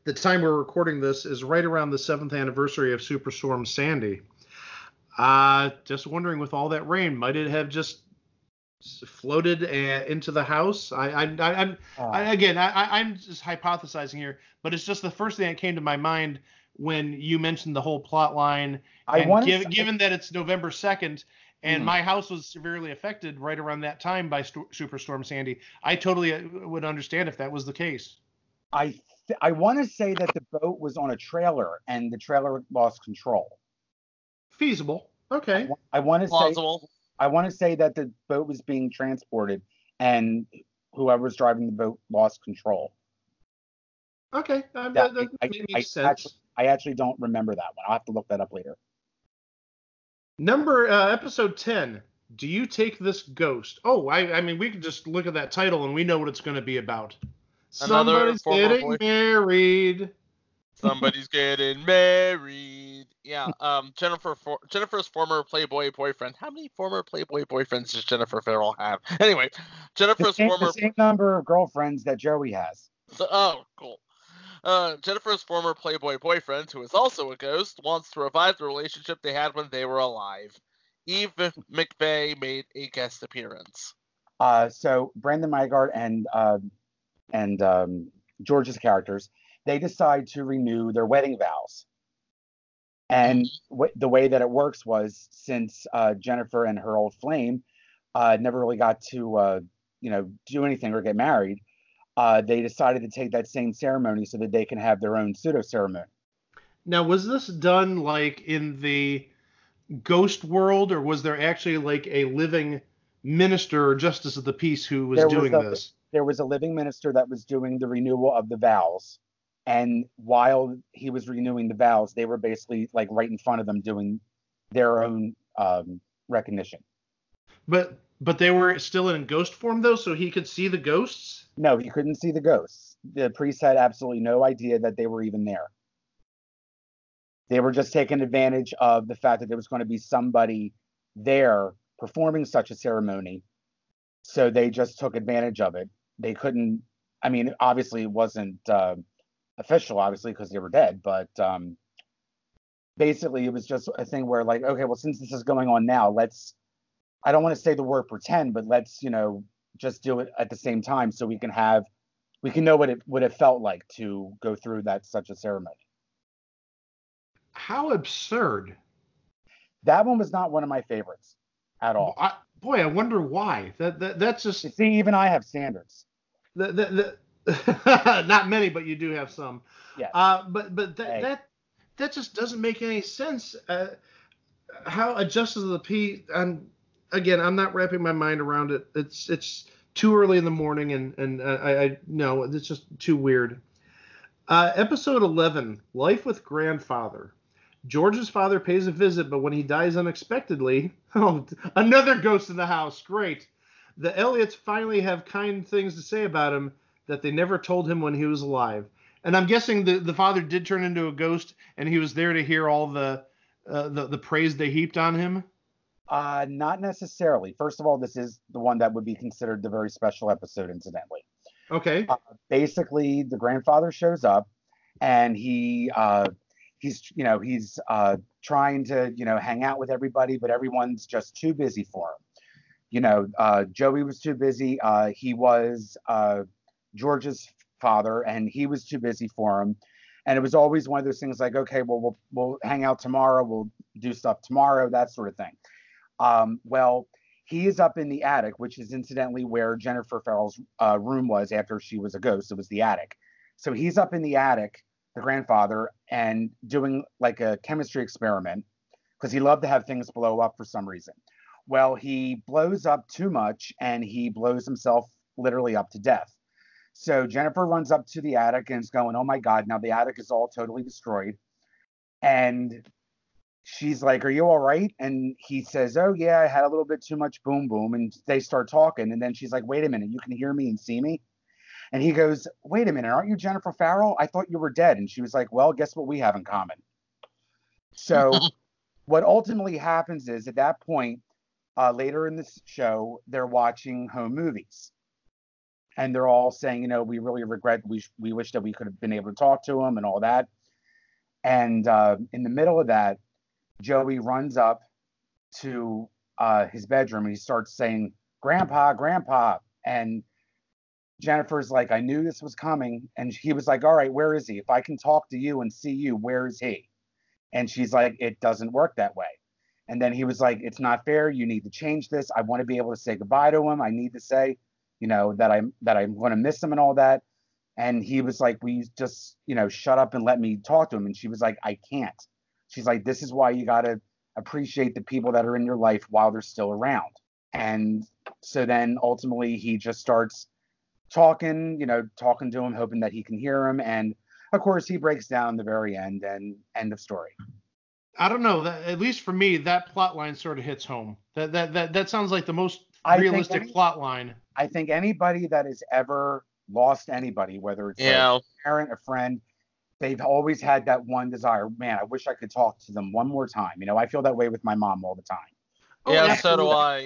the time we're recording this is right around the seventh anniversary of Superstorm Sandy. Uh, just wondering, with all that rain, might it have just floated uh, into the house? I, I, I, I'm Uh, I, again, I, I- I'm just hypothesizing here, but it's just the first thing that came to my mind when you mentioned the whole plot line. I and want giv- given that it's November 2nd and Hmm. my house was severely affected right around that time by Sto- Superstorm Sandy, I totally uh, would understand if that was the case. I th- I want to say that the boat was on a trailer and the trailer lost control. Feasible. Okay. I want to say Plausible. I want to say that the boat was being transported and whoever was driving the boat lost control. Okay. Um, That- that, that I- makes I sense. actually- I actually don't remember that one. I'll have to look that up later. Number uh, episode 10. Do you take this ghost? Oh, I, I mean, we could just look at that title and we know what it's going to be about. Another Somebody's getting boy- married. Somebody's getting married. Yeah. Um. Jennifer. For- Jennifer's former Playboy boyfriend. How many former Playboy boyfriends does Jennifer Farrell have? Anyway, The Jennifer's same, the former. same number of girlfriends that Joey has. So, oh, cool. Uh, Jennifer's former Playboy boyfriend, who is also a ghost, wants to revive the relationship they had when they were alive. Eve McVeagh made a guest appearance. Uh, so Brandon Maggart and um and um, George's characters, they decide to renew their wedding vows. And w- the way that it works was since uh, Jennifer and her old flame uh, never really got to uh, you know do anything or get married, uh, they decided to take that same ceremony so that they can have their own pseudo ceremony. Now, was this done like in the ghost world, or was there actually like a living minister or justice of the peace who was There was doing a- this? there was a living minister that was doing the renewal of the vows and while he was renewing the vows they were basically like right in front of them doing their own um, recognition. But but they were still in ghost form though, so he could see the ghosts. no he couldn't see the ghosts. The priest had absolutely no idea that they were even there. They were just taking advantage of the fact that there was going to be somebody there performing such a ceremony. So they just took advantage of it. They couldn't i mean obviously it wasn't uh, official obviously because they were dead but um basically it was just a thing where like okay well since this is going on now let's i don't want to say the word pretend but let's you know just do it at the same time so we can have we can know what it what it felt like to go through that such a ceremony How absurd! that one was not one of my favorites at all I, boy, I wonder why. That, that that's just you see even i have standards the, the, the not many, but you do have some. yes Uh, but but that Hey. that that just doesn't make any sense. Uh, how a justice of the peace? I'm again, I'm not wrapping my mind around it. It's it's too early in the morning, and and uh, I, I no, it's just too weird. Uh, episode 11, Life with Grandfather. George's father pays a visit, but when he dies unexpectedly, oh, another ghost in the house. Great. The Elliots finally have kind things to say about him that they never told him when he was alive. And I'm guessing the, the father did turn into a ghost, and he was there to hear all the uh, the, the praise they heaped on him. uh not necessarily first of all this is the one that would be considered the very special episode incidentally Okay. basically the grandfather shows up and he uh he's you know he's uh trying to you know hang out with everybody but everyone's just too busy for him you know uh joey was too busy uh he was uh george's father and he was too busy for him and it was always one of those things like okay well we'll, we'll hang out tomorrow we'll do stuff tomorrow that sort of thing um well he is up in the attic, which is incidentally where Jennifer Farrell's uh, room was after she was a ghost. It was the attic. So he's up in the attic, the grandfather, and doing like a chemistry experiment because he loved to have things blow up for some reason. Well, he blows up too much and he blows himself literally up to death. So Jennifer runs up to the attic and is going, Oh my God, now the attic is all totally destroyed. And she's like, Are you all right? And he says, Oh, yeah, I had a little bit too much boom boom. And they start talking. And then she's like, Wait a minute, you can hear me and see me? And he goes, Wait a minute, aren't you Jennifer Farrell? I thought you were dead. And she was like, Well, guess what we have in common? So, what ultimately happens is at that point, uh, later in this show, they're watching home movies. And they're all saying, you know, we really regret, we we wish that we could have been able to talk to him and all that. And uh, in the middle of that, Joey runs up to uh, his bedroom and he starts saying, "Grandpa, Grandpa," and Jennifer's like, "I knew this was coming," and he was like, "All right, where is he? If I can talk to you and see you, where is he?" And she's like, "It doesn't work that way." And then he was like, "It's not fair. You need to change this. I want to be able to say goodbye to him. I need to say, you know, that I'm that I'm going to miss him and all that." And he was like, "We just, you know, shut up and let me talk to him." And she was like, "I can't." She's like, "This is why you got to appreciate the people that are in your life while they're still around." And so then ultimately he just starts talking, you know, talking to him, hoping that he can hear him. And of course, he breaks down the very end and end of story. I don't know. That, at least for me, that plot line sort of hits home. That that that, that sounds like the most realistic any- plot line. I think anybody that has ever lost anybody, whether it's Yeah. a parent, a friend, they've always had that one desire. Man, I wish I could talk to them one more time. You know, I feel that way with my mom all the time. Oh, yeah, so do absolutely. I.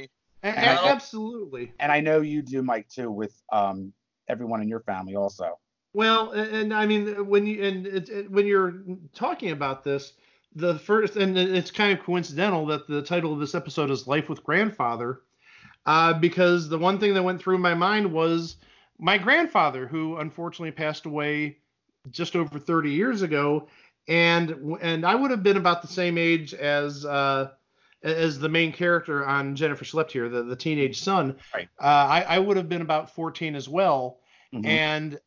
A- And absolutely. And I know you do, Mike, too, with um, everyone in your family also. Well, and, and I mean, when you and it, it, when you're talking about this, the first and it's kind of coincidental that the title of this episode is "Life with Grandfather," uh, because the one thing that went through my mind was my grandfather, who unfortunately passed away just over 30 years ago, and and I would have been about the same age as uh, as the main character on Jennifer Slept Here, the the teenage son. Right. Uh, I, I would have been about 14 as well. Mhm. And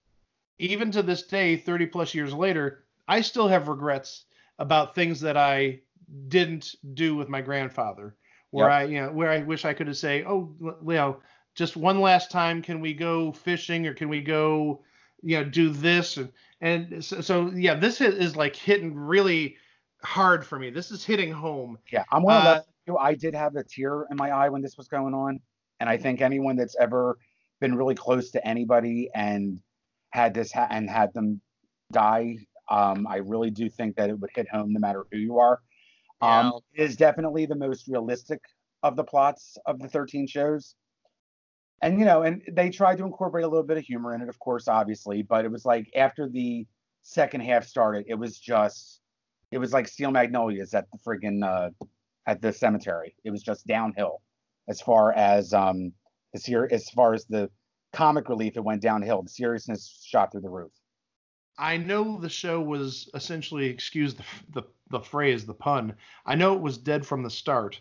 even to this day, 30 plus years later, I still have regrets about things that I didn't do with my grandfather. Where Yep. I, you know, where I wish I could have say, oh, you know, just one last time, can we go fishing or can we go, you know, do this? And, and so, so yeah, this is like hitting really hard for me. This is hitting home. Yeah, I'm one of Uh, those. I did have a tear in my eye when this was going on, and I think anyone that's ever been really close to anybody and had this ha- and had them die, um, I really do think that it would hit home no matter who you are. Um, it is definitely the most realistic of the plots of the 13 shows. And you know, and they tried to incorporate a little bit of humor in it, of course, obviously, but it was like after the second half started, it was just it was like Steel Magnolias at the friggin' uh, at the cemetery. It was just downhill as far as um the ser- as far as the comic relief, it went downhill. The seriousness shot through the roof. I know the show was essentially, excuse the, the the phrase, the pun. I know it was dead from the start,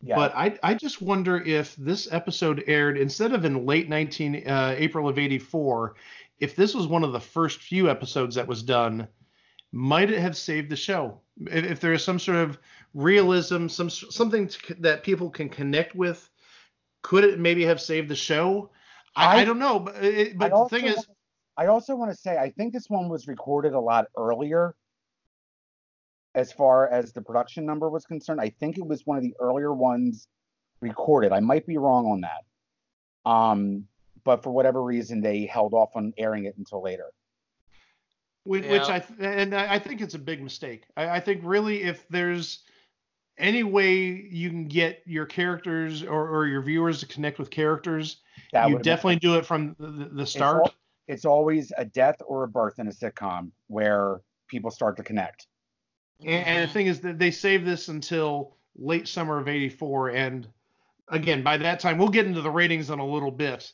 Yeah. but I I just wonder if this episode aired instead of in late 19 uh, April of 84, if this was one of the first few episodes that was done, might it have saved the show? If, if there is some sort of realism, some something to, that people can connect with, could it maybe have saved the show? I, I, I- don't know, but it, but the thing is, I also want to say I think this one was recorded a lot earlier as far as the production number was concerned. I think it was one of the earlier ones recorded. I might be wrong on that. Um, but for whatever reason, they held off on airing it until later. Which, Yeah. which I th- and I I think it's a big mistake. I, I think really if there's any way you can get your characters or, or your viewers to connect with characters, That you would've been- definitely do it from the, the- the it's start. It's always a death or a birth in a sitcom where people start to connect. And, and the thing is that they save this until late summer of '84, and again by that time we'll get into the ratings in a little bit.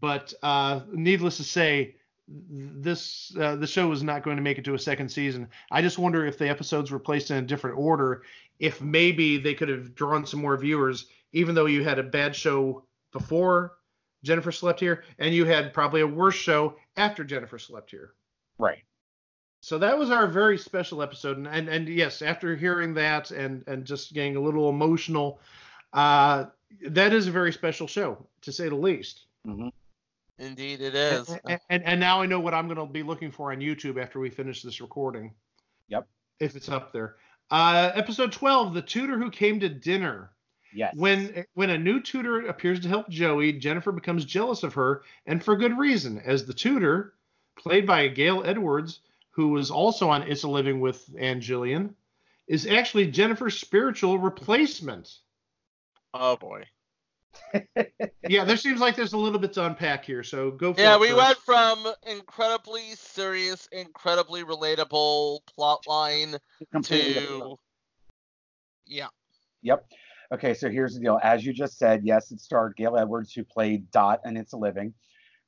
But uh, needless to say, this uh, the show is not going to make it to a second season. I just wonder if the episodes were placed in a different order, if maybe they could have drawn some more viewers, even though you had a bad show before Jennifer slept here, and you had probably a worse show after Jennifer slept here. Right. So that was our very special episode, and and, and yes, after hearing that and and just getting a little emotional, uh, that is a very special show to say the least. hmm Indeed, it is. And, and and now I know what I'm going to be looking for on YouTube after we finish this recording. Yep. If it's up there. Uh, episode 12, the tutor who came to dinner. Yes. When when a new tutor appears to help Joey, Jennifer becomes jealous of her, and for good reason, as the tutor, played by Gail Edwards, who was also on It's a Living with Ann Jillian, is actually Jennifer's spiritual replacement. Oh boy. yeah, there seems like there's a little bit to unpack here, so go for Yeah, it. we first. went from incredibly serious, incredibly relatable plot line Completely to yeah. Yep. Okay, so here's the deal. As you just said, yes, it starred Gail Edwards, who played Dot and It's a Living,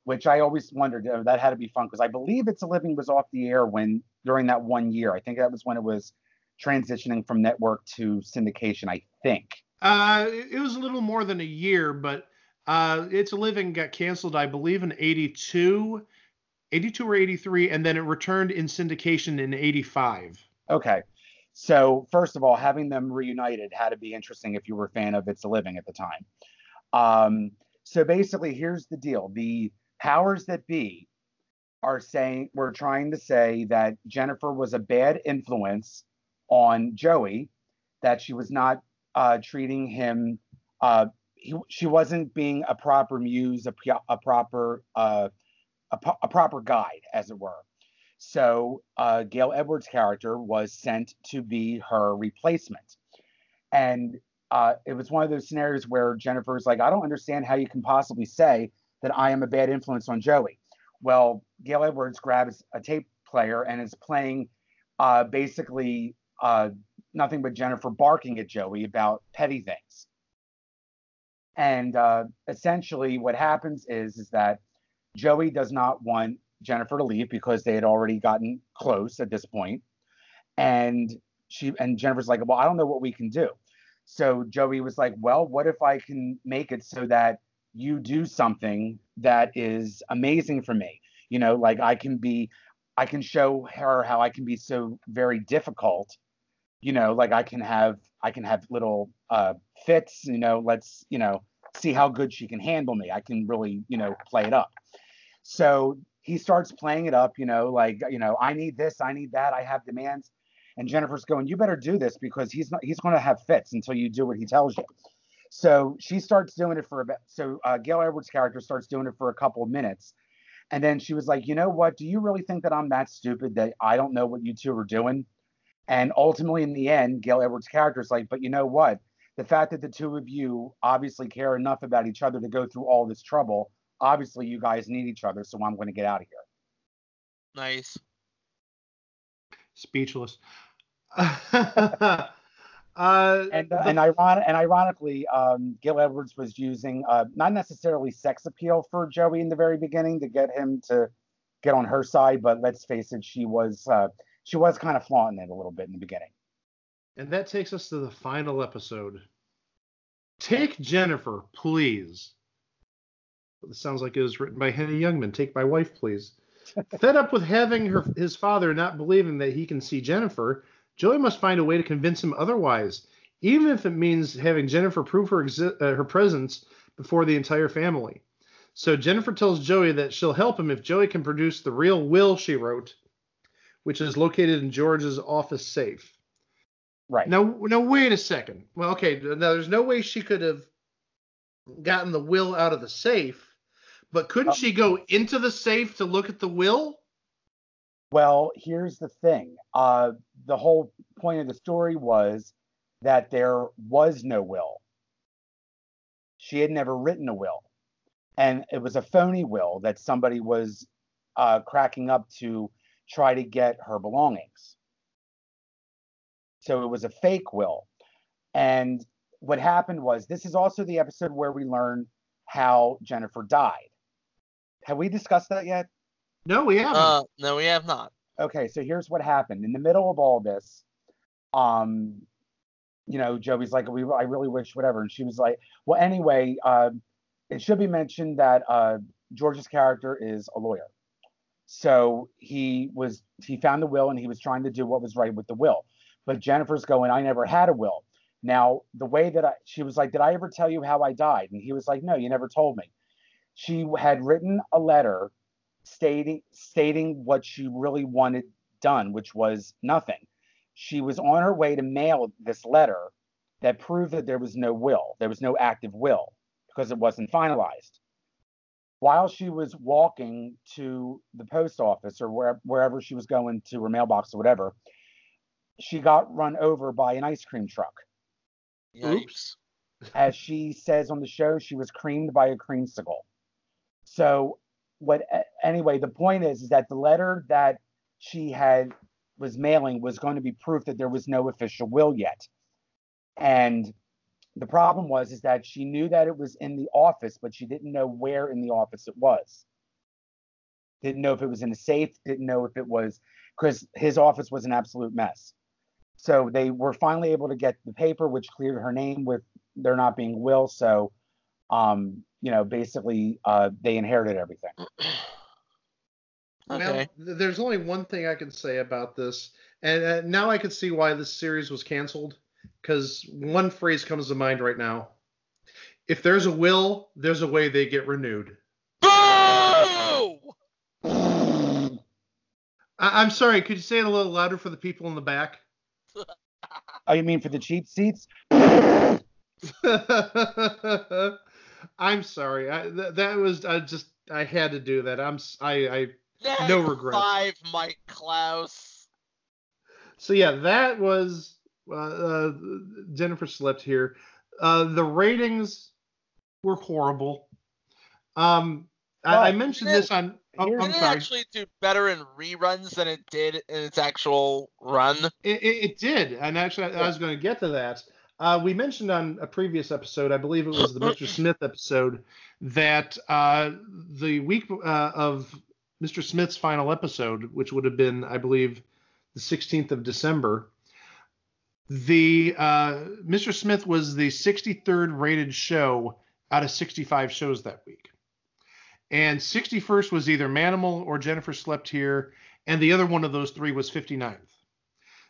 which I always wondered uh, that had to be fun because I believe It's a Living was off the air when during that one year. I think that was when it was transitioning from network to syndication. I think. Uh, it it was a little more than a year, but uh, It's a Living got canceled, I believe, in 82, 82 or 83, and then it returned in syndication in 85. Okay. So first of all, having them reunited had to be interesting if you were a fan of It's a Living at the time. Um, so basically, here's the deal: the powers that be are saying we're trying to say that Jennifer was a bad influence on Joey, that she was not uh, treating him. Uh, he, she wasn't being a proper muse, a, a proper uh, a, a proper guide, as it were. So uh, Gail Edwards' character was sent to be her replacement, and uh, it was one of those scenarios where Jennifer's like, I don't understand how you can possibly say that I am a bad influence on Joey. Well, Gail Edwards grabs a tape player and is playing uh, basically uh, nothing but Jennifer barking at Joey about petty things. And uh, essentially, what happens is is that Joey does not want Jennifer to leave because they had already gotten close at this point. And she and Jennifer's like, well, I don't know what we can do. So Joey was like, well, what if I can make it so that you do something that is amazing for me? You know, like I can be, I can show her how I can be so very difficult. You know, like I can have, I can have little uh, fits. You know, let's, you know, see how good she can handle me. I can really, you know, play it up. So he starts playing it up, you know, like, you know, I need this, I need that, I have demands. And Jennifer's going, you better do this because he's not, he's going to have fits until you do what he tells you. So she starts doing it for a bit. so uh, Gail Edwards' character starts doing it for a couple of minutes. And then she was like, you know what? Do you really think that I'm that stupid that I don't know what you two are doing? And ultimately, in the end, Gail Edwards' character is like, but you know what? The fact that the two of you obviously care enough about each other to go through all this trouble, obviously you guys need each other. So I'm going to get out of here. Nice. Speechless. uh, and uh, the- and iron- and ironically, um, Gail Edwards was using uh, not necessarily sex appeal for Joey in the very beginning to get him to get on her side, but let's face it, she was uh, she was kind of flaunting it a little bit in the beginning. And that takes us to the final episode. Take Jennifer, please. This sounds like it was written by Henny Youngman. Take my wife, please. Fed up with having her his father not believing that he can see Jennifer, Joey must find a way to convince him otherwise, even if it means having Jennifer prove her exi- uh, her presence before the entire family. So Jennifer tells Joey that she'll help him if Joey can produce the real will she wrote, which is located in George's office safe. Right. Now, now wait a second. Well, okay. Now, there's no way she could have gotten the will out of the safe, but couldn't Oh. she go into the safe to look at the will? Well, here's the thing. Uh, the whole point of the story was that there was no will. She had never written a will. And it was a phony will that somebody was uh, cracking up to try to get her belongings. So it was a fake will. And what happened was this is also the episode where we learn how Jennifer died. Have we discussed that yet? No, we haven't. Uh, no, we have not. okay, so here's what happened. In the middle of all this, um, you know, Joey's like, we, I really wish whatever. And she was like, well, anyway, uh, it should be mentioned that uh, George's character is a lawyer. So he was, he found the will and he was trying to do what was right with the will. But Jennifer's going, I never had a will. Now, the way that I, she was like, did I ever tell you how I died? And he was like, no, you never told me. She had written a letter stating stating what she really wanted done, which was nothing. She was on her way to mail this letter that proved that there was no will, there was no active will because it wasn't finalized. While she was walking to the post office or where, wherever she was going to her mailbox or whatever, she got run over by an ice cream truck. Yikes. as she says on the show, she was creamed by a creamsicle. So, what? Anyway, the point is, is that the letter that she had was mailing was going to be proof that there was no official will yet. And the problem was is that she knew that it was in the office, but she didn't know where in the office it was. Didn't know if it was in a safe, didn't know if it was because his office was an absolute mess. So they were finally able to get the paper, which cleared her name with there not being will. So, um, you know, basically, uh, they inherited everything. Well, Okay. th- there's only one thing I can say about this, and uh, now I can see why this series was canceled. Because one phrase comes to mind right now: if there's a will, there's a way they get renewed. Boo! I- I'm sorry, could you say it a little louder for the people in the back? Oh, you mean for the cheap seats? I'm sorry. I, th- that was I just I had to do that. I'm I. Neg No regrets. Five, Mike Klaus. So yeah, that was uh, uh, Jennifer slept here. Uh, the ratings were horrible. Um, I, I mentioned this on. Oh, Did it actually do better in reruns than it did in its actual run? It, it, it did, and actually, I, I was going to get to that. Uh, we mentioned on a previous episode, I believe it was the Mr. Smith episode, that uh, the week uh, of Mr. Smith's final episode, which would have been, I believe, the 16th of December, the uh, Mr. Smith was the 63rd rated show out of 65 shows that week. And 61st was either Manimal or Jennifer Slept Here, and the other one of those three was 59th.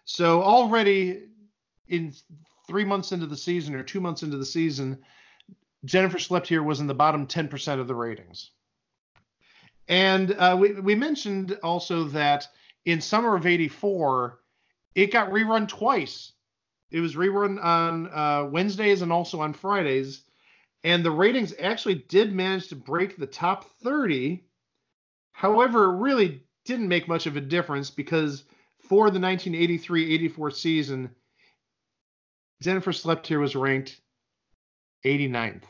So already in three months into the season or two months into the season, Jennifer Slept Here was in the bottom 10% of the ratings. And uh, we, we mentioned also that in summer of 84, it got rerun twice. It was rerun on uh, Wednesdays and also on Fridays. And the ratings actually did manage to break the top 30. However, it really didn't make much of a difference because for the 1983-84 season, Jennifer Slept Here was ranked 89th.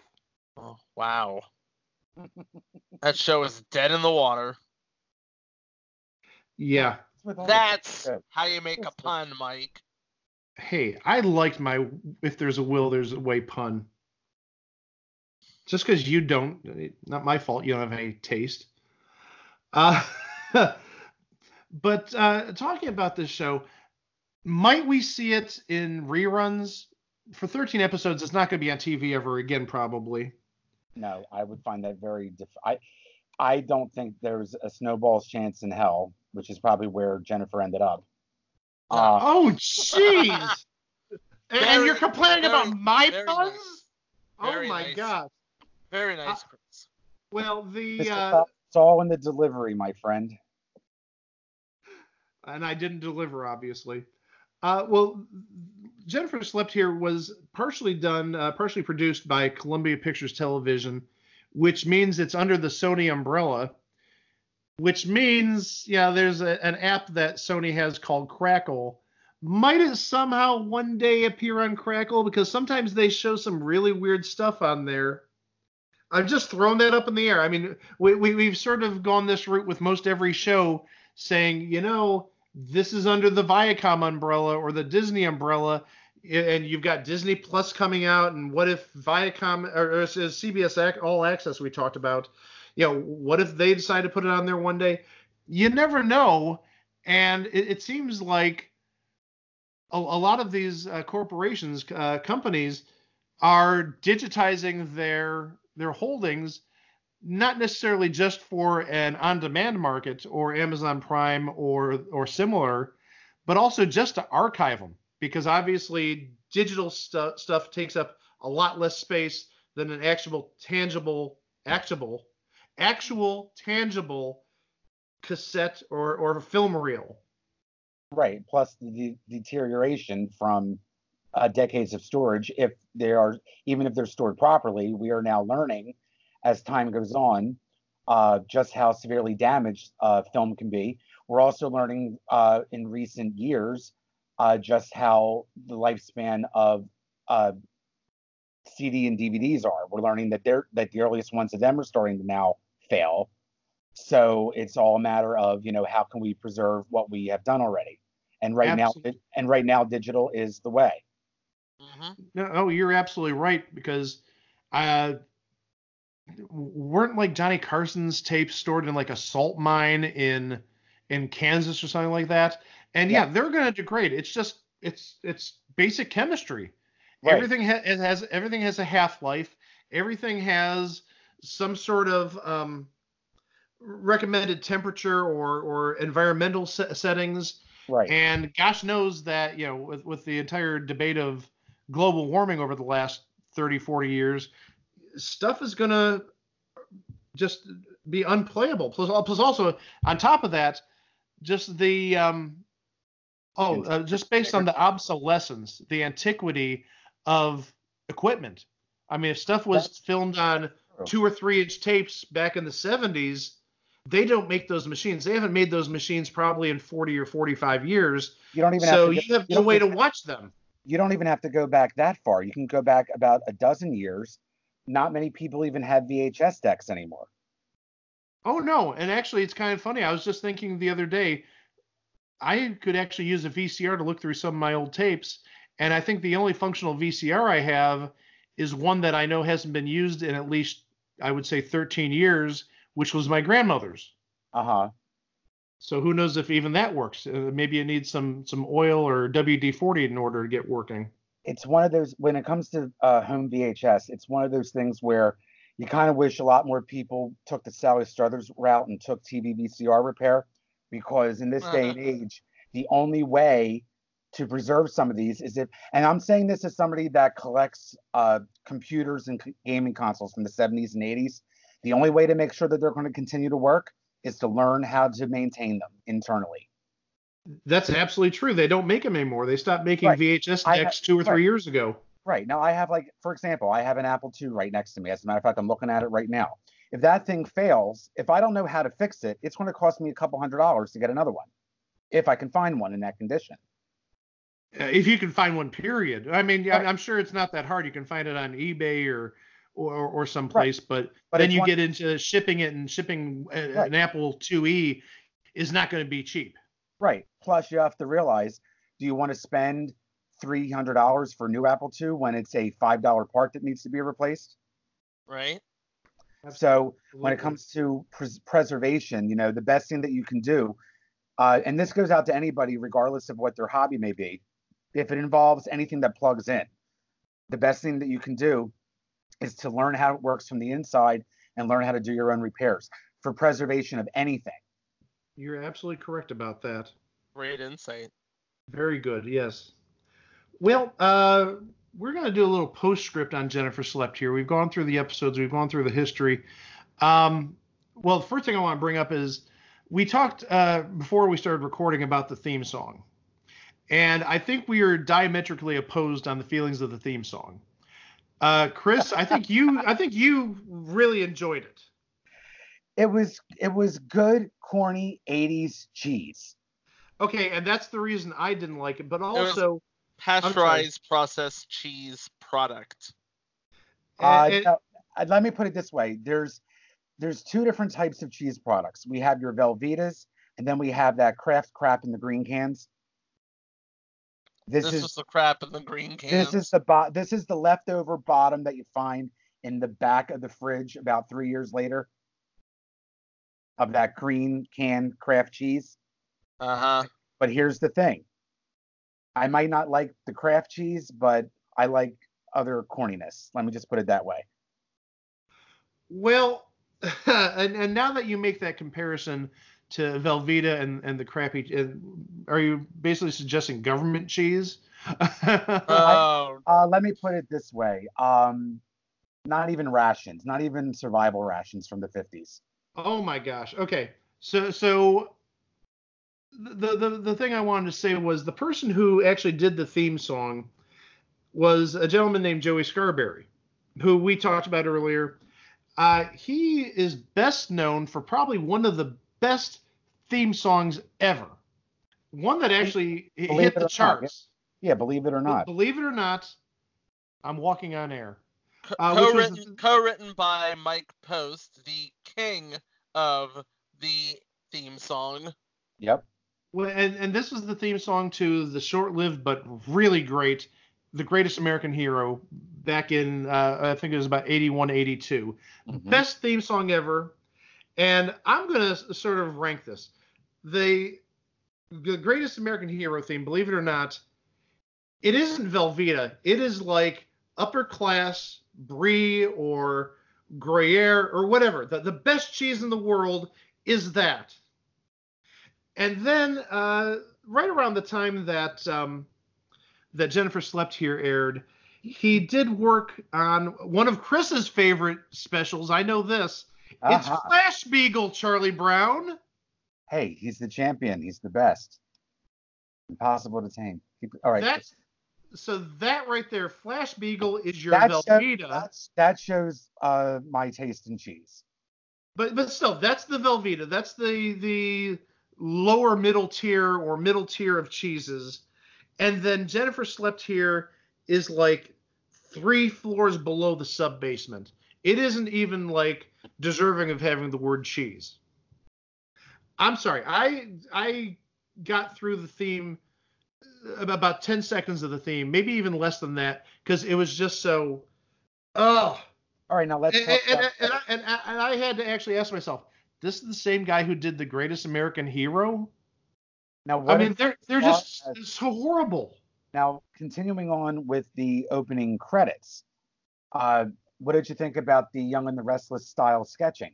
Oh, wow. that show is dead in the water. Yeah. With all the- That's how you make a pun, Mike. Hey, I liked my "If There's a Will, There's a Way" pun. Just because you don't, not my fault. You don't have any taste. Uh, but uh, talking about this show, might we see it in reruns? For 13 episodes, it's not going to be on TV ever again, probably. No, I would find that very diff- I I don't think there's a snowball's chance in hell, which is probably where Jennifer ended up. Uh, Oh, jeez. and, and you're complaining very- about my puns? nice. Oh my nice. god. Very nice, Chris. Well, the uh, it's all in the delivery, my friend. and I didn't deliver, obviously. Uh, well, Jennifer Slept Here was partially done, uh, partially produced by Columbia Pictures Television, which means it's under the Sony umbrella. Which means, yeah, there's a, an app that Sony has called Crackle. Might it somehow one day appear on Crackle? Because sometimes they show some really weird stuff on there. I've just thrown that up in the air. I mean, we, we, we've sort of gone this route with most every show, saying, you know, this is under the Viacom umbrella or the Disney umbrella, and you've got Disney Plus coming out, and what if Viacom or, or CBS All Access we talked about, you know, what if they decide to put it on there one day? You never know, and it, it seems like a, a lot of these uh, corporations, uh, companies, are digitizing their their holdings not necessarily just for an on-demand market or Amazon Prime or or similar, but also just to archive them because obviously digital stu- stuff takes up a lot less space than an actual tangible actual actual tangible cassette or or film reel. Right. Plus the de- deterioration from uh, decades of storage. If they are, even if they're stored properly, we are now learning as time goes on uh, just how severely damaged uh, film can be. We're also learning uh, in recent years uh, just how the lifespan of uh, CD and DVDs are. We're learning that they're that the earliest ones of them are starting to now fail. So it's all a matter of you know how can we preserve what we have done already. And right Absolutely. now, and right now, digital is the way. hmm No, oh, you're absolutely right because uh, weren't like Johnny Carson's tapes stored in like a salt mine in in Kansas or something like that. And yeah, Yeah. they're going to degrade. It's just it's it's basic chemistry. Right. Everything ha- it has everything has a half life. Everything has some sort of um, recommended temperature or or environmental se- settings. Right. And gosh knows that, you know, with, with the entire debate of global warming over the last 30, 40 years, stuff is going to just be unplayable. Plus, plus also, on top of that, just the, um, oh, uh, just based on the obsolescence, the antiquity of equipment. I mean, if stuff was filmed on two or three inch tapes back in the 70s, they don't make those machines. They haven't made those machines probably in 40 or 45 years. You don't even So have to. you have no way to watch them. you don't even have to go back that far. You can go back about a dozen years. Not many people even have VHS decks anymore. Oh no, and actually it's kind of funny. I was just thinking the other day I could actually use a VCR to look through some of my old tapes, and I think the only functional VCR I have is one that I know hasn't been used in at least I would say 13 years, which was my grandmother's. Uh huh. So who knows if even that works? Uh, maybe it needs some some oil or WD-40 in order to get working. It's one of those when it comes to uh, home VHS. It's one of those things where you kind of wish a lot more people took the Sally Struthers route and took TV VCR repair, because in this day and age, the only way to preserve some of these is if, and I'm saying this as somebody that collects uh, computers and c- gaming consoles from the 70s and 80s. The only way to make sure that they're going to continue to work is to learn how to maintain them internally. That's absolutely true. They don't make them anymore. They stopped making Right. VHS decks two or three right. years ago. Right. Now I have like, for example, I have an Apple II right next to me. As a matter of fact, I'm looking at it right now. If that thing fails, if I don't know how to fix it, it's going to cost me a couple hundred dollars to get another one. If I can find one in that condition. Uh, if you can find one, period. I mean, Right. I'm sure it's not that hard. You can find it on eBay or or, or someplace, but, But then you one- get into shipping it and shipping Right. an Apple IIe is not going to be cheap. Right. Plus, you have to realize, do you want to spend three hundred dollars for a new Apple II when it's a five dollar part that needs to be replaced? Right? So when it comes to pres- preservation, you know, the best thing that you can do, uh, and this goes out to anybody, regardless of what their hobby may be, if it involves anything that plugs in, the best thing that you can do is to learn how it works from the inside and learn how to do your own repairs for preservation of anything. You're absolutely correct about that. Great insight. Very good. Yes. Well, uh, we're going to do a little postscript on Jennifer Slept here. We've gone through the episodes, we've gone through the history. Um, well, the first thing I want to bring up is we talked uh, before we started recording about the theme song. And I think we are diametrically opposed on the feelings of the theme song. Uh, Chris, I think you I think you really enjoyed it. It was it was good, corny '80s cheese. Okay, and that's the reason I didn't like it, but was- also Pasteurized processed cheese product. Uh, and- no, uh, let me put it this way: there's there's two different types of cheese products. We have your Velveetas, and then we have that Kraft crap in the green cans. This, This, is was the crap in the green can. this is the bo- this is the leftover bottom that you find in the back of the fridge about three years later of that green canned Kraft cheese. Uh huh. But here's the thing: I might not like the Kraft cheese, but I like other corniness. Let me just put it that way. Well, and, and now that you make that comparison to Velveeta and, and the crappy, uh, are you basically suggesting government cheese? Oh, Uh, let me put it this way. Um, not even rations, not even survival rations from the 50s. Oh my gosh. Okay. So so the, the the thing I wanted to say was the person who actually did the theme song was a gentleman named Joey Scarbury, who we talked about earlier. Uh, he is best known for probably one of the best theme songs ever. One that actually Believe hit it or the not, charts. Yeah, believe it or not. Believe it or not, I'm walking on air. Uh, co-written, co-written by Mike Post, the king of the theme song. Yep. Well, and, and this was the theme song to the short-lived but really great "The Greatest American Hero" back in uh, I think it was about 81, 82. Mhm. Best theme song ever. And I'm gonna sort of rank this. The the Greatest American Hero theme, believe it or not, it isn't Velveeta. It is like upper class brie or Gruyere or whatever. The, the best cheese in the world is that. And then uh, right around the time that um, that Jennifer Slept Here aired, he did work on one of Chris's favorite specials. I know this. It's Aha. Flashbeagle, Charlie Brown. Hey, he's the champion. He's the best. Impossible to tame. All right. That so that right there, Flashbeagle is your That Velveeta. that shows uh, my taste in cheese. But but still, that's the Velveeta. That's the the lower middle tier or middle tier of cheeses. And then Jennifer Slept Here is like three floors below the sub basement. It isn't even like deserving of having the word cheese. I'm sorry. I I got through the theme about 10 seconds of the theme, maybe even less than that, because it was just so oh All right, now let's and, talk and, about and, I, and, I, and I had to actually ask myself, this is the same guy who did the Greatest American Hero? now. I mean, they're they're just uh, so horrible. now continuing on with the opening credits. Uh, what did you think about the Young and the Restless style sketching?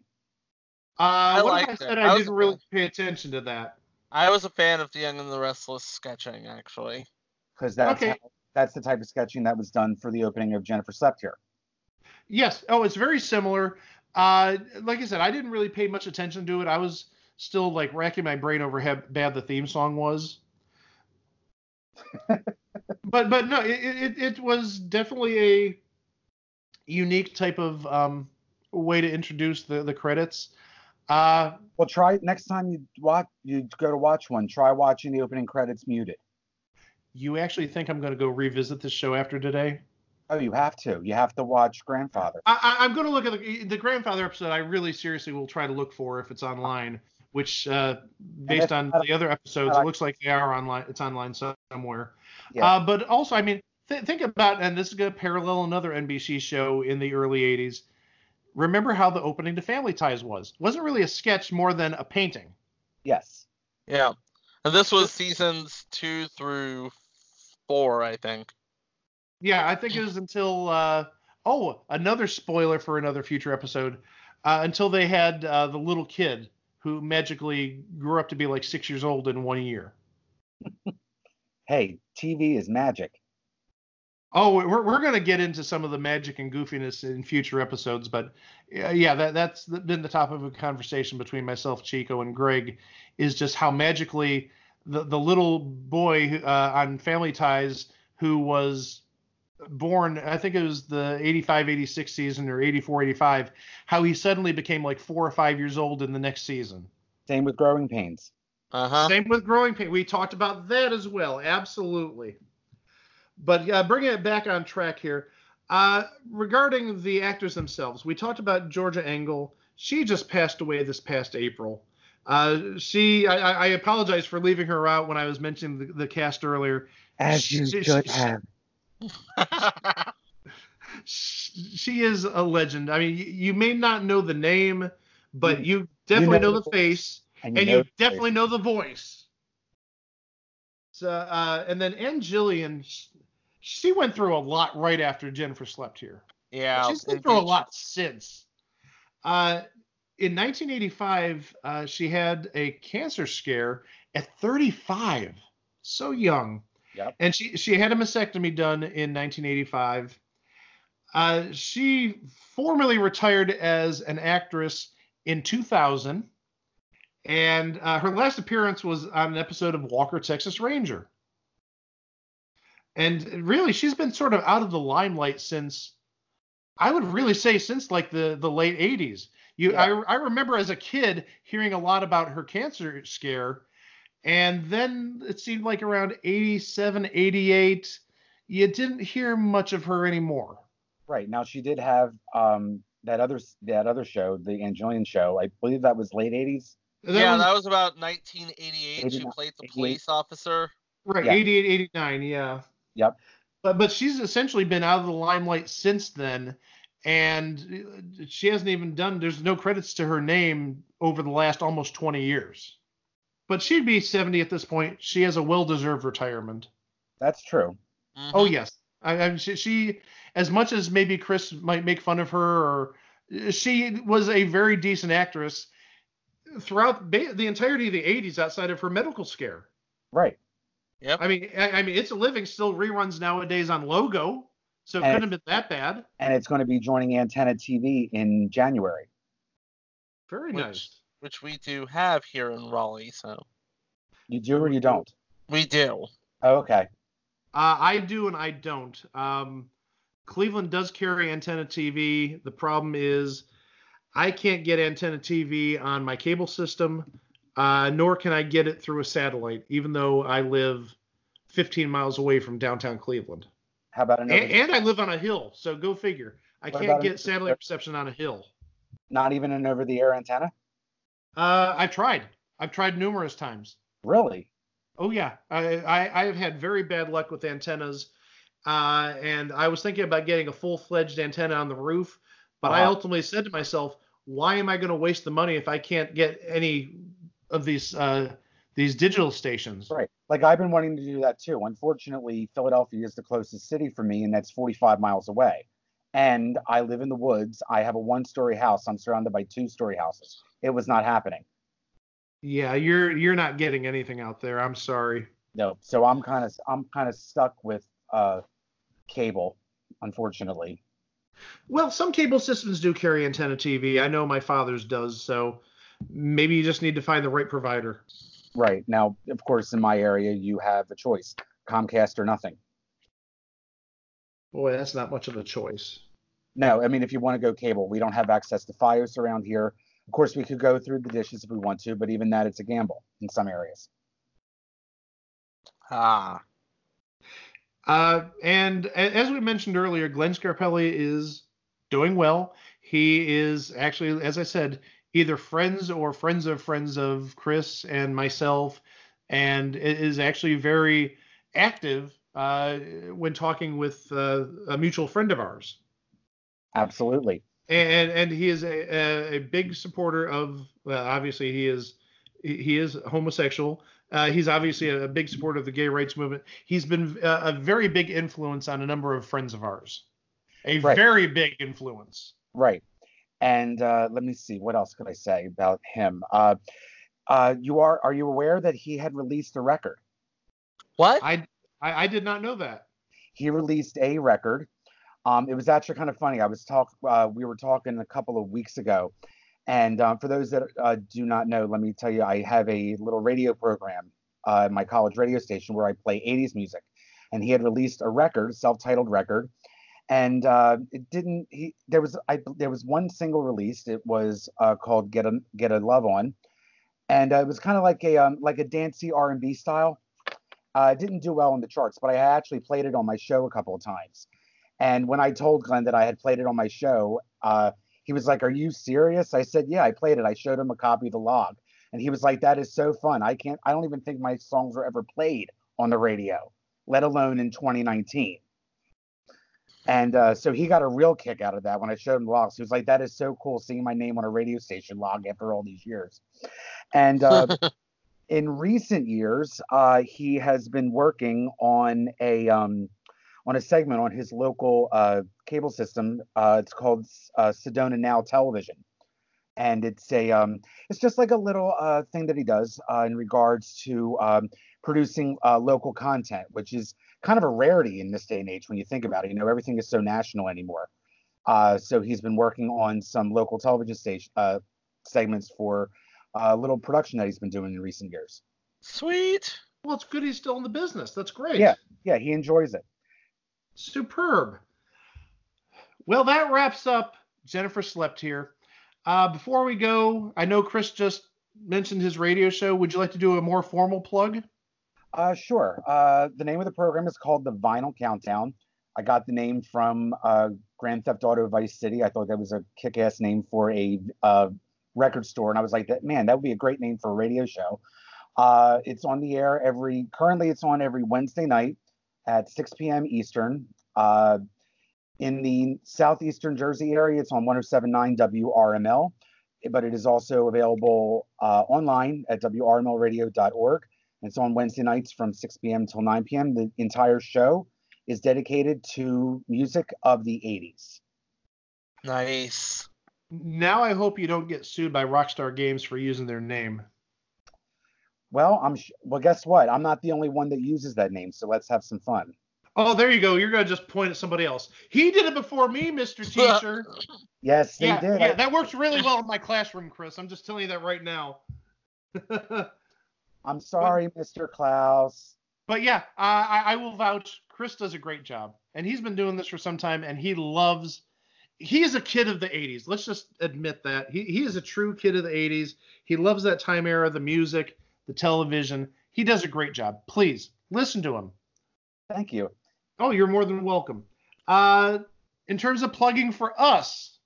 Uh, what if I liked it. said I I, was didn't really pay attention to that? I was a fan of the Young and the Restless sketching, actually. Because that's Okay. how, that's the type of sketching that was done for the opening of Jennifer Slept Here. Yes. Oh, it's very similar. Uh, like I said, I didn't really pay much attention to it. I was still like racking my brain over how bad the theme song was. but but no, it, it it was definitely a unique type of um, way to introduce the the credits. Uh, Well, try next time you watch you go to watch one. Try watching the opening credits muted. you actually think I'm going to go revisit this show after today? Oh, you have to. You have to watch Grandfather. I, I, I'm going to look at the, the grandfather episode. I really seriously will try to look for if it's online. Which, uh, based on the other episodes, it looks like they are online. It's online somewhere. Yeah. Uh, but also, I mean, th- think about, and this is going to parallel another NBC show in the early '80s. Remember how the opening to Family Ties was? It wasn't really a sketch more than a painting. Yes. Yeah. And this was seasons two through four, I think. Yeah, I think it was until uh, oh, another spoiler for another future episode. Uh, until they had uh, the little kid who magically grew up to be like six years old in one year. Hey, TV is magic. Oh, we're we're gonna get into some of the magic and goofiness in future episodes, but uh, yeah, that that's been the topic of a conversation between myself, Chico, and Greg, is just how magically the the little boy uh, on Family Ties who was born, I think it was the 85 86 season or 84 85, how he suddenly became like four or five years old in the next season. Same with Growing Pains. Uh huh. Same with growing pain. We talked about that as well. Absolutely. But uh, bringing it back on track here, uh, regarding the actors themselves, we talked about Georgia Engel. She just passed away this past April. Uh, she, I, I I apologize for leaving her out when I was mentioning the, the cast earlier. As you She- should she- have. She is a legend. I mean, you, you may not know the name, but you definitely know know, the face. And and know you definitely face. know the voice. So, uh, and then Ann Jillian, sh- she went through a lot right after Jennifer slept here. yeah. She's been through a lot since. Uh, in 1985, uh, she had a cancer scare at 35, so young. Yep. And she she had a mastectomy done in 1985. Uh, she formally retired as an actress in 2000, and uh, her last appearance was on an episode of Walker Texas Ranger. And really, she's been sort of out of the limelight since I would really say since like the the late 80s. You Yeah. I I remember as a kid hearing a lot about her cancer scare and then it seemed like around 87 88 you didn't hear much of her anymore. Right now, she did have um, that other that other show, the Ann Jillian show. I believe that was late '80s. yeah, was- that was about 1988. She played the police officer. Right, Yeah. 88, 89, yeah. Yep. But but she's essentially been out of the limelight since then, and uh, she hasn't even done. There's no credits to her name over the last almost 20 years. But she'd be 70 at this point. She has a well-deserved retirement. That's true. Mhm. Oh yes, I, I she, she as much as maybe Chris might make fun of her, or she was a very decent actress throughout ba- the entirety of the 80s outside of her medical scare. Right. I mean, I, I mean, It's a Living still reruns nowadays on Logo, so it And- couldn't have been that bad. And it's going to be joining Antenna TV in January. Very Which- nice. Which we do have here in Raleigh, so You do or you don't? we do. Oh, okay. Uh, I do and I don't. Um, Cleveland does carry Antenna TV. The problem is I can't get Antenna TV on my cable system, uh, nor can I get it through a satellite, even though I live 15 miles away from downtown Cleveland. How about And, another? and I live on a hill, so go figure. I What can't get satellite reception on a hill. Not even an over-the-air antenna? Uh, I've tried. I've tried numerous times. Really? Oh yeah, I, I I've had very bad luck with antennas, uh, and I was thinking about getting a full-fledged antenna on the roof, but I Uh-huh. ultimately said to myself, why am I going to waste the money if I can't get any of these uh, these digital stations? Right. Like I've been wanting to do that too. Unfortunately, Philadelphia is the closest city for me, and that's 45 miles away. And I live in the woods. I have a one-story house. I'm surrounded by two-story houses. It was not happening. Yeah, you're you're not getting anything out there. I'm sorry. No. So I'm kind of I'm kind of stuck with uh, cable, unfortunately. Well, some cable systems do carry antenna TV. I know my father's does, so maybe you just need to find the right provider. Right. Now, of course, in my area, you have a choice: Comcast or nothing. Boy, that's not much of a choice. No, I mean, if you want to go cable, we don't have access to FiOS around here. Of course, we could go through the dishes if we want to, but even that, it's a gamble in some areas. Ah. Uh, and as we mentioned earlier, Glenn Scarpelli is doing well. He is actually, as I said, either friends or friends of friends of Chris and myself, and is actually very active uh, when talking with uh, a mutual friend of ours. Absolutely. and and he is a, a, big supporter of well, obviously he is he is homosexual uh, he's obviously a, a big supporter of the gay rights movement he's been a, a very big influence on a number of friends of ours a Right. very big influence Right. And uh, let me see, what else could I say about him? Uh, uh, you are are you aware that he had released a record? What? I, I i did not know that He released a record. Um, it was actually kind of funny. I was talk uh, we were talking a couple of weeks ago, and uh, for those that uh, do not know, let me tell you, I have a little radio program uh, at my college radio station where I play 80s music, and he had released a record, self-titled record, and uh, it didn't. He there was I there was one single released. It was uh, called "Get a Get a Love On," and uh, it was kind of like a um, like a dancey R&B style. Uh, it didn't do well in the charts, but I actually played it on my show a couple of times. And when I told Glenn that I had played it on my show, uh, he was like, "Are you serious?" I said, "Yeah, I played it. I showed him a copy of the log." And he was like, "That is so fun. I can't. I don't even think my songs were ever played on the radio, let alone in 2019." And uh, so he got a real kick out of that when I showed him the logs. He was like, "That is so cool, seeing my name on a radio station log after all these years." And uh, in recent years, uh, he has been working on a um, on a segment on his local uh, cable system. Uh, it's called uh, Sedona Now Television, and it's a um, it's just like a little uh, thing that he does uh, in regards to um, producing uh, local content, which is kind of a rarity in this day and age when you think about it. You know, everything is so national anymore. Uh, so he's been working on some local television station uh, segments for a little production that he's been doing in recent years. Sweet. well it's good he's still in the business that's great Yeah. Yeah, he enjoys it. Superb. Well, that wraps up Jennifer Slept Here. Uh, before we go, I know Chris just mentioned his radio show. Would you like to do a more formal plug? Uh, sure. Uh, the name of the program is called the Vinyl Countdown. I got the name from uh, Grand Theft Auto Vice City. I thought that was a kick-ass name for a uh, record store, and I was like, that man, that would be a great name for a radio show. Uh, it's on the air every. Currently, it's on every Wednesday night at 6 p.m. Eastern. Uh, in the southeastern Jersey area, it's on 107.9 WRML, but it is also available uh, online at WRMLradio.org. It's on Wednesday nights from 6 p.m. till 9 p.m. The entire show is dedicated to music of the 80s. Nice. Now I hope you don't get sued by Rockstar Games for using their name. Well, I'm sh- well. Guess what? I'm not the only one that uses that name, so let's have some fun. Oh, there you go. You're gonna just point at somebody else. He did it before me, Mr. Teacher. Yes, they yeah, did. yeah, that works really well in my classroom, Chris. I'm just telling you that right now. I'm sorry, Mr. Klaus. But yeah, I, I will vouch. Chris does a great job, and he's been doing this for some time, and he loves. He is a kid of the '80s. Let's just admit that he he is a true kid of the '80s. He loves that time era, the music, the television. He does a great job. Please listen to him. Thank you. Oh, you're more than welcome. Uh, in terms of plugging for us,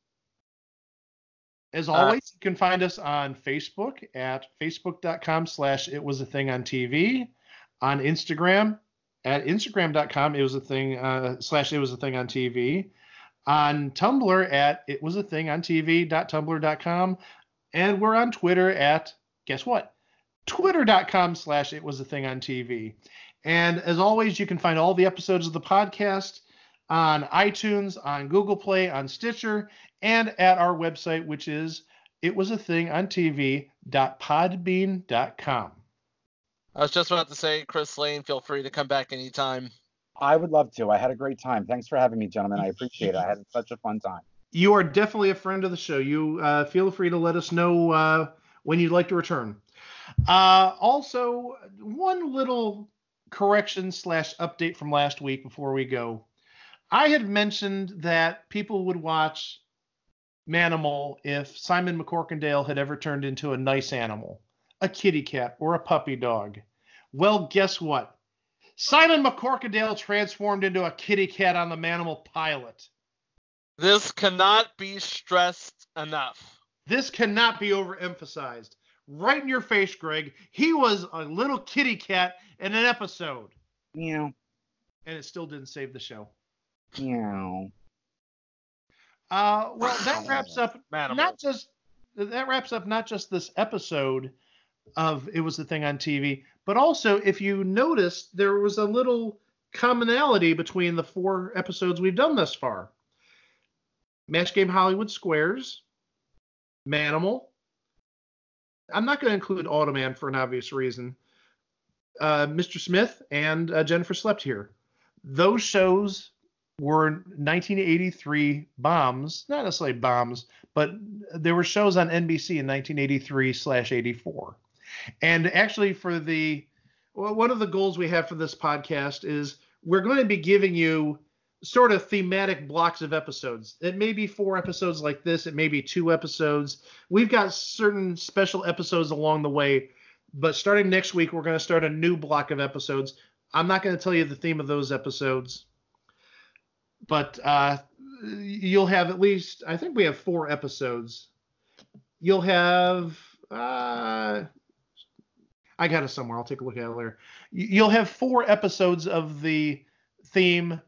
as always, you can find us on Facebook at facebook.com slash it was a thing on TV, on Instagram at instagram.com it was a thing uh, slash it was a thing on TV, on Tumblr at it was a thing on TV.tumblr.com, and we're on Twitter at guess what? Twitter.com slash it was a thing on TV. And as always, you can find all the episodes of the podcast on iTunes, on Google Play, on Stitcher, and at our website, which is it was a thing on TV.podbean.com. I was just about to say, Chris Lane, feel free to come back anytime. I would love to. I had a great time. Thanks for having me, gentlemen. I appreciate it. I had such a fun time. You are definitely a friend of the show. You uh, feel free to let us know uh, when you'd like to return. Uh, also, one little correction slash update from last week before we go. I had mentioned that people would watch Manimal if Simon MacCorkindale had ever turned into a nice animal, a kitty cat or a puppy dog. Well, guess what? Simon MacCorkindale transformed into a kitty cat on the Manimal pilot. This cannot be stressed enough. This cannot be overemphasized. Right in your face, Greg. He was a little kitty cat in an episode, Meow, and it still didn't save the show. Meow. Uh, well, that wraps up Manimal. not just that wraps up not just this episode of it was the thing on TV, but also if you noticed there was a little commonality between the four episodes we've done thus far. Match Game Hollywood Squares, Manimal. I'm not going to include Automan for an obvious reason. Uh, Mr. Smith and uh, Jennifer Slept Here. Those shows were 1983 bombs, not necessarily bombs, but there were shows on NBC in 1983 slash 84. And actually, for the one of the goals we have for this podcast is we're going to be giving you sort of thematic blocks of episodes. It may be four episodes like this, it may be two episodes. We've got certain special episodes along the way, but starting next week, we're going to start a new block of episodes. I'm not going to tell you the theme of those episodes but uh, you'll have at least I think we have four episodes. You'll have uh, I got it somewhere. I'll take a look at it later. You'll have four episodes of the theme.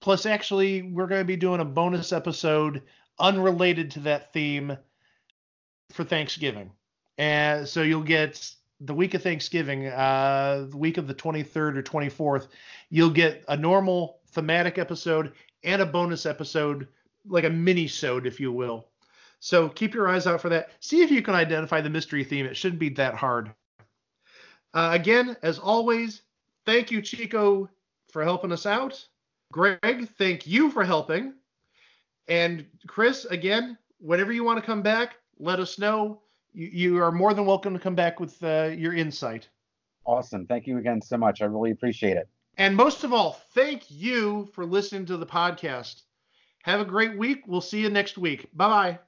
Plus, actually, we're going to be doing a bonus episode unrelated to that theme for Thanksgiving. And so you'll get the week of Thanksgiving, uh, the week of the 23rd or 24th, you'll get a normal thematic episode and a bonus episode, like a mini-sode, if you will. So keep your eyes out for that. See if you can identify the mystery theme. It shouldn't be that hard. Uh, again, as always, thank you, Chico, for helping us out. Greg, thank you for helping. And Chris, again, whenever you want to come back, let us know. You, you are more than welcome to come back with uh, your insight. Awesome. Thank you again so much. I really appreciate it. And most of all, thank you for listening to the podcast. Have a great week. We'll see you next week. Bye bye.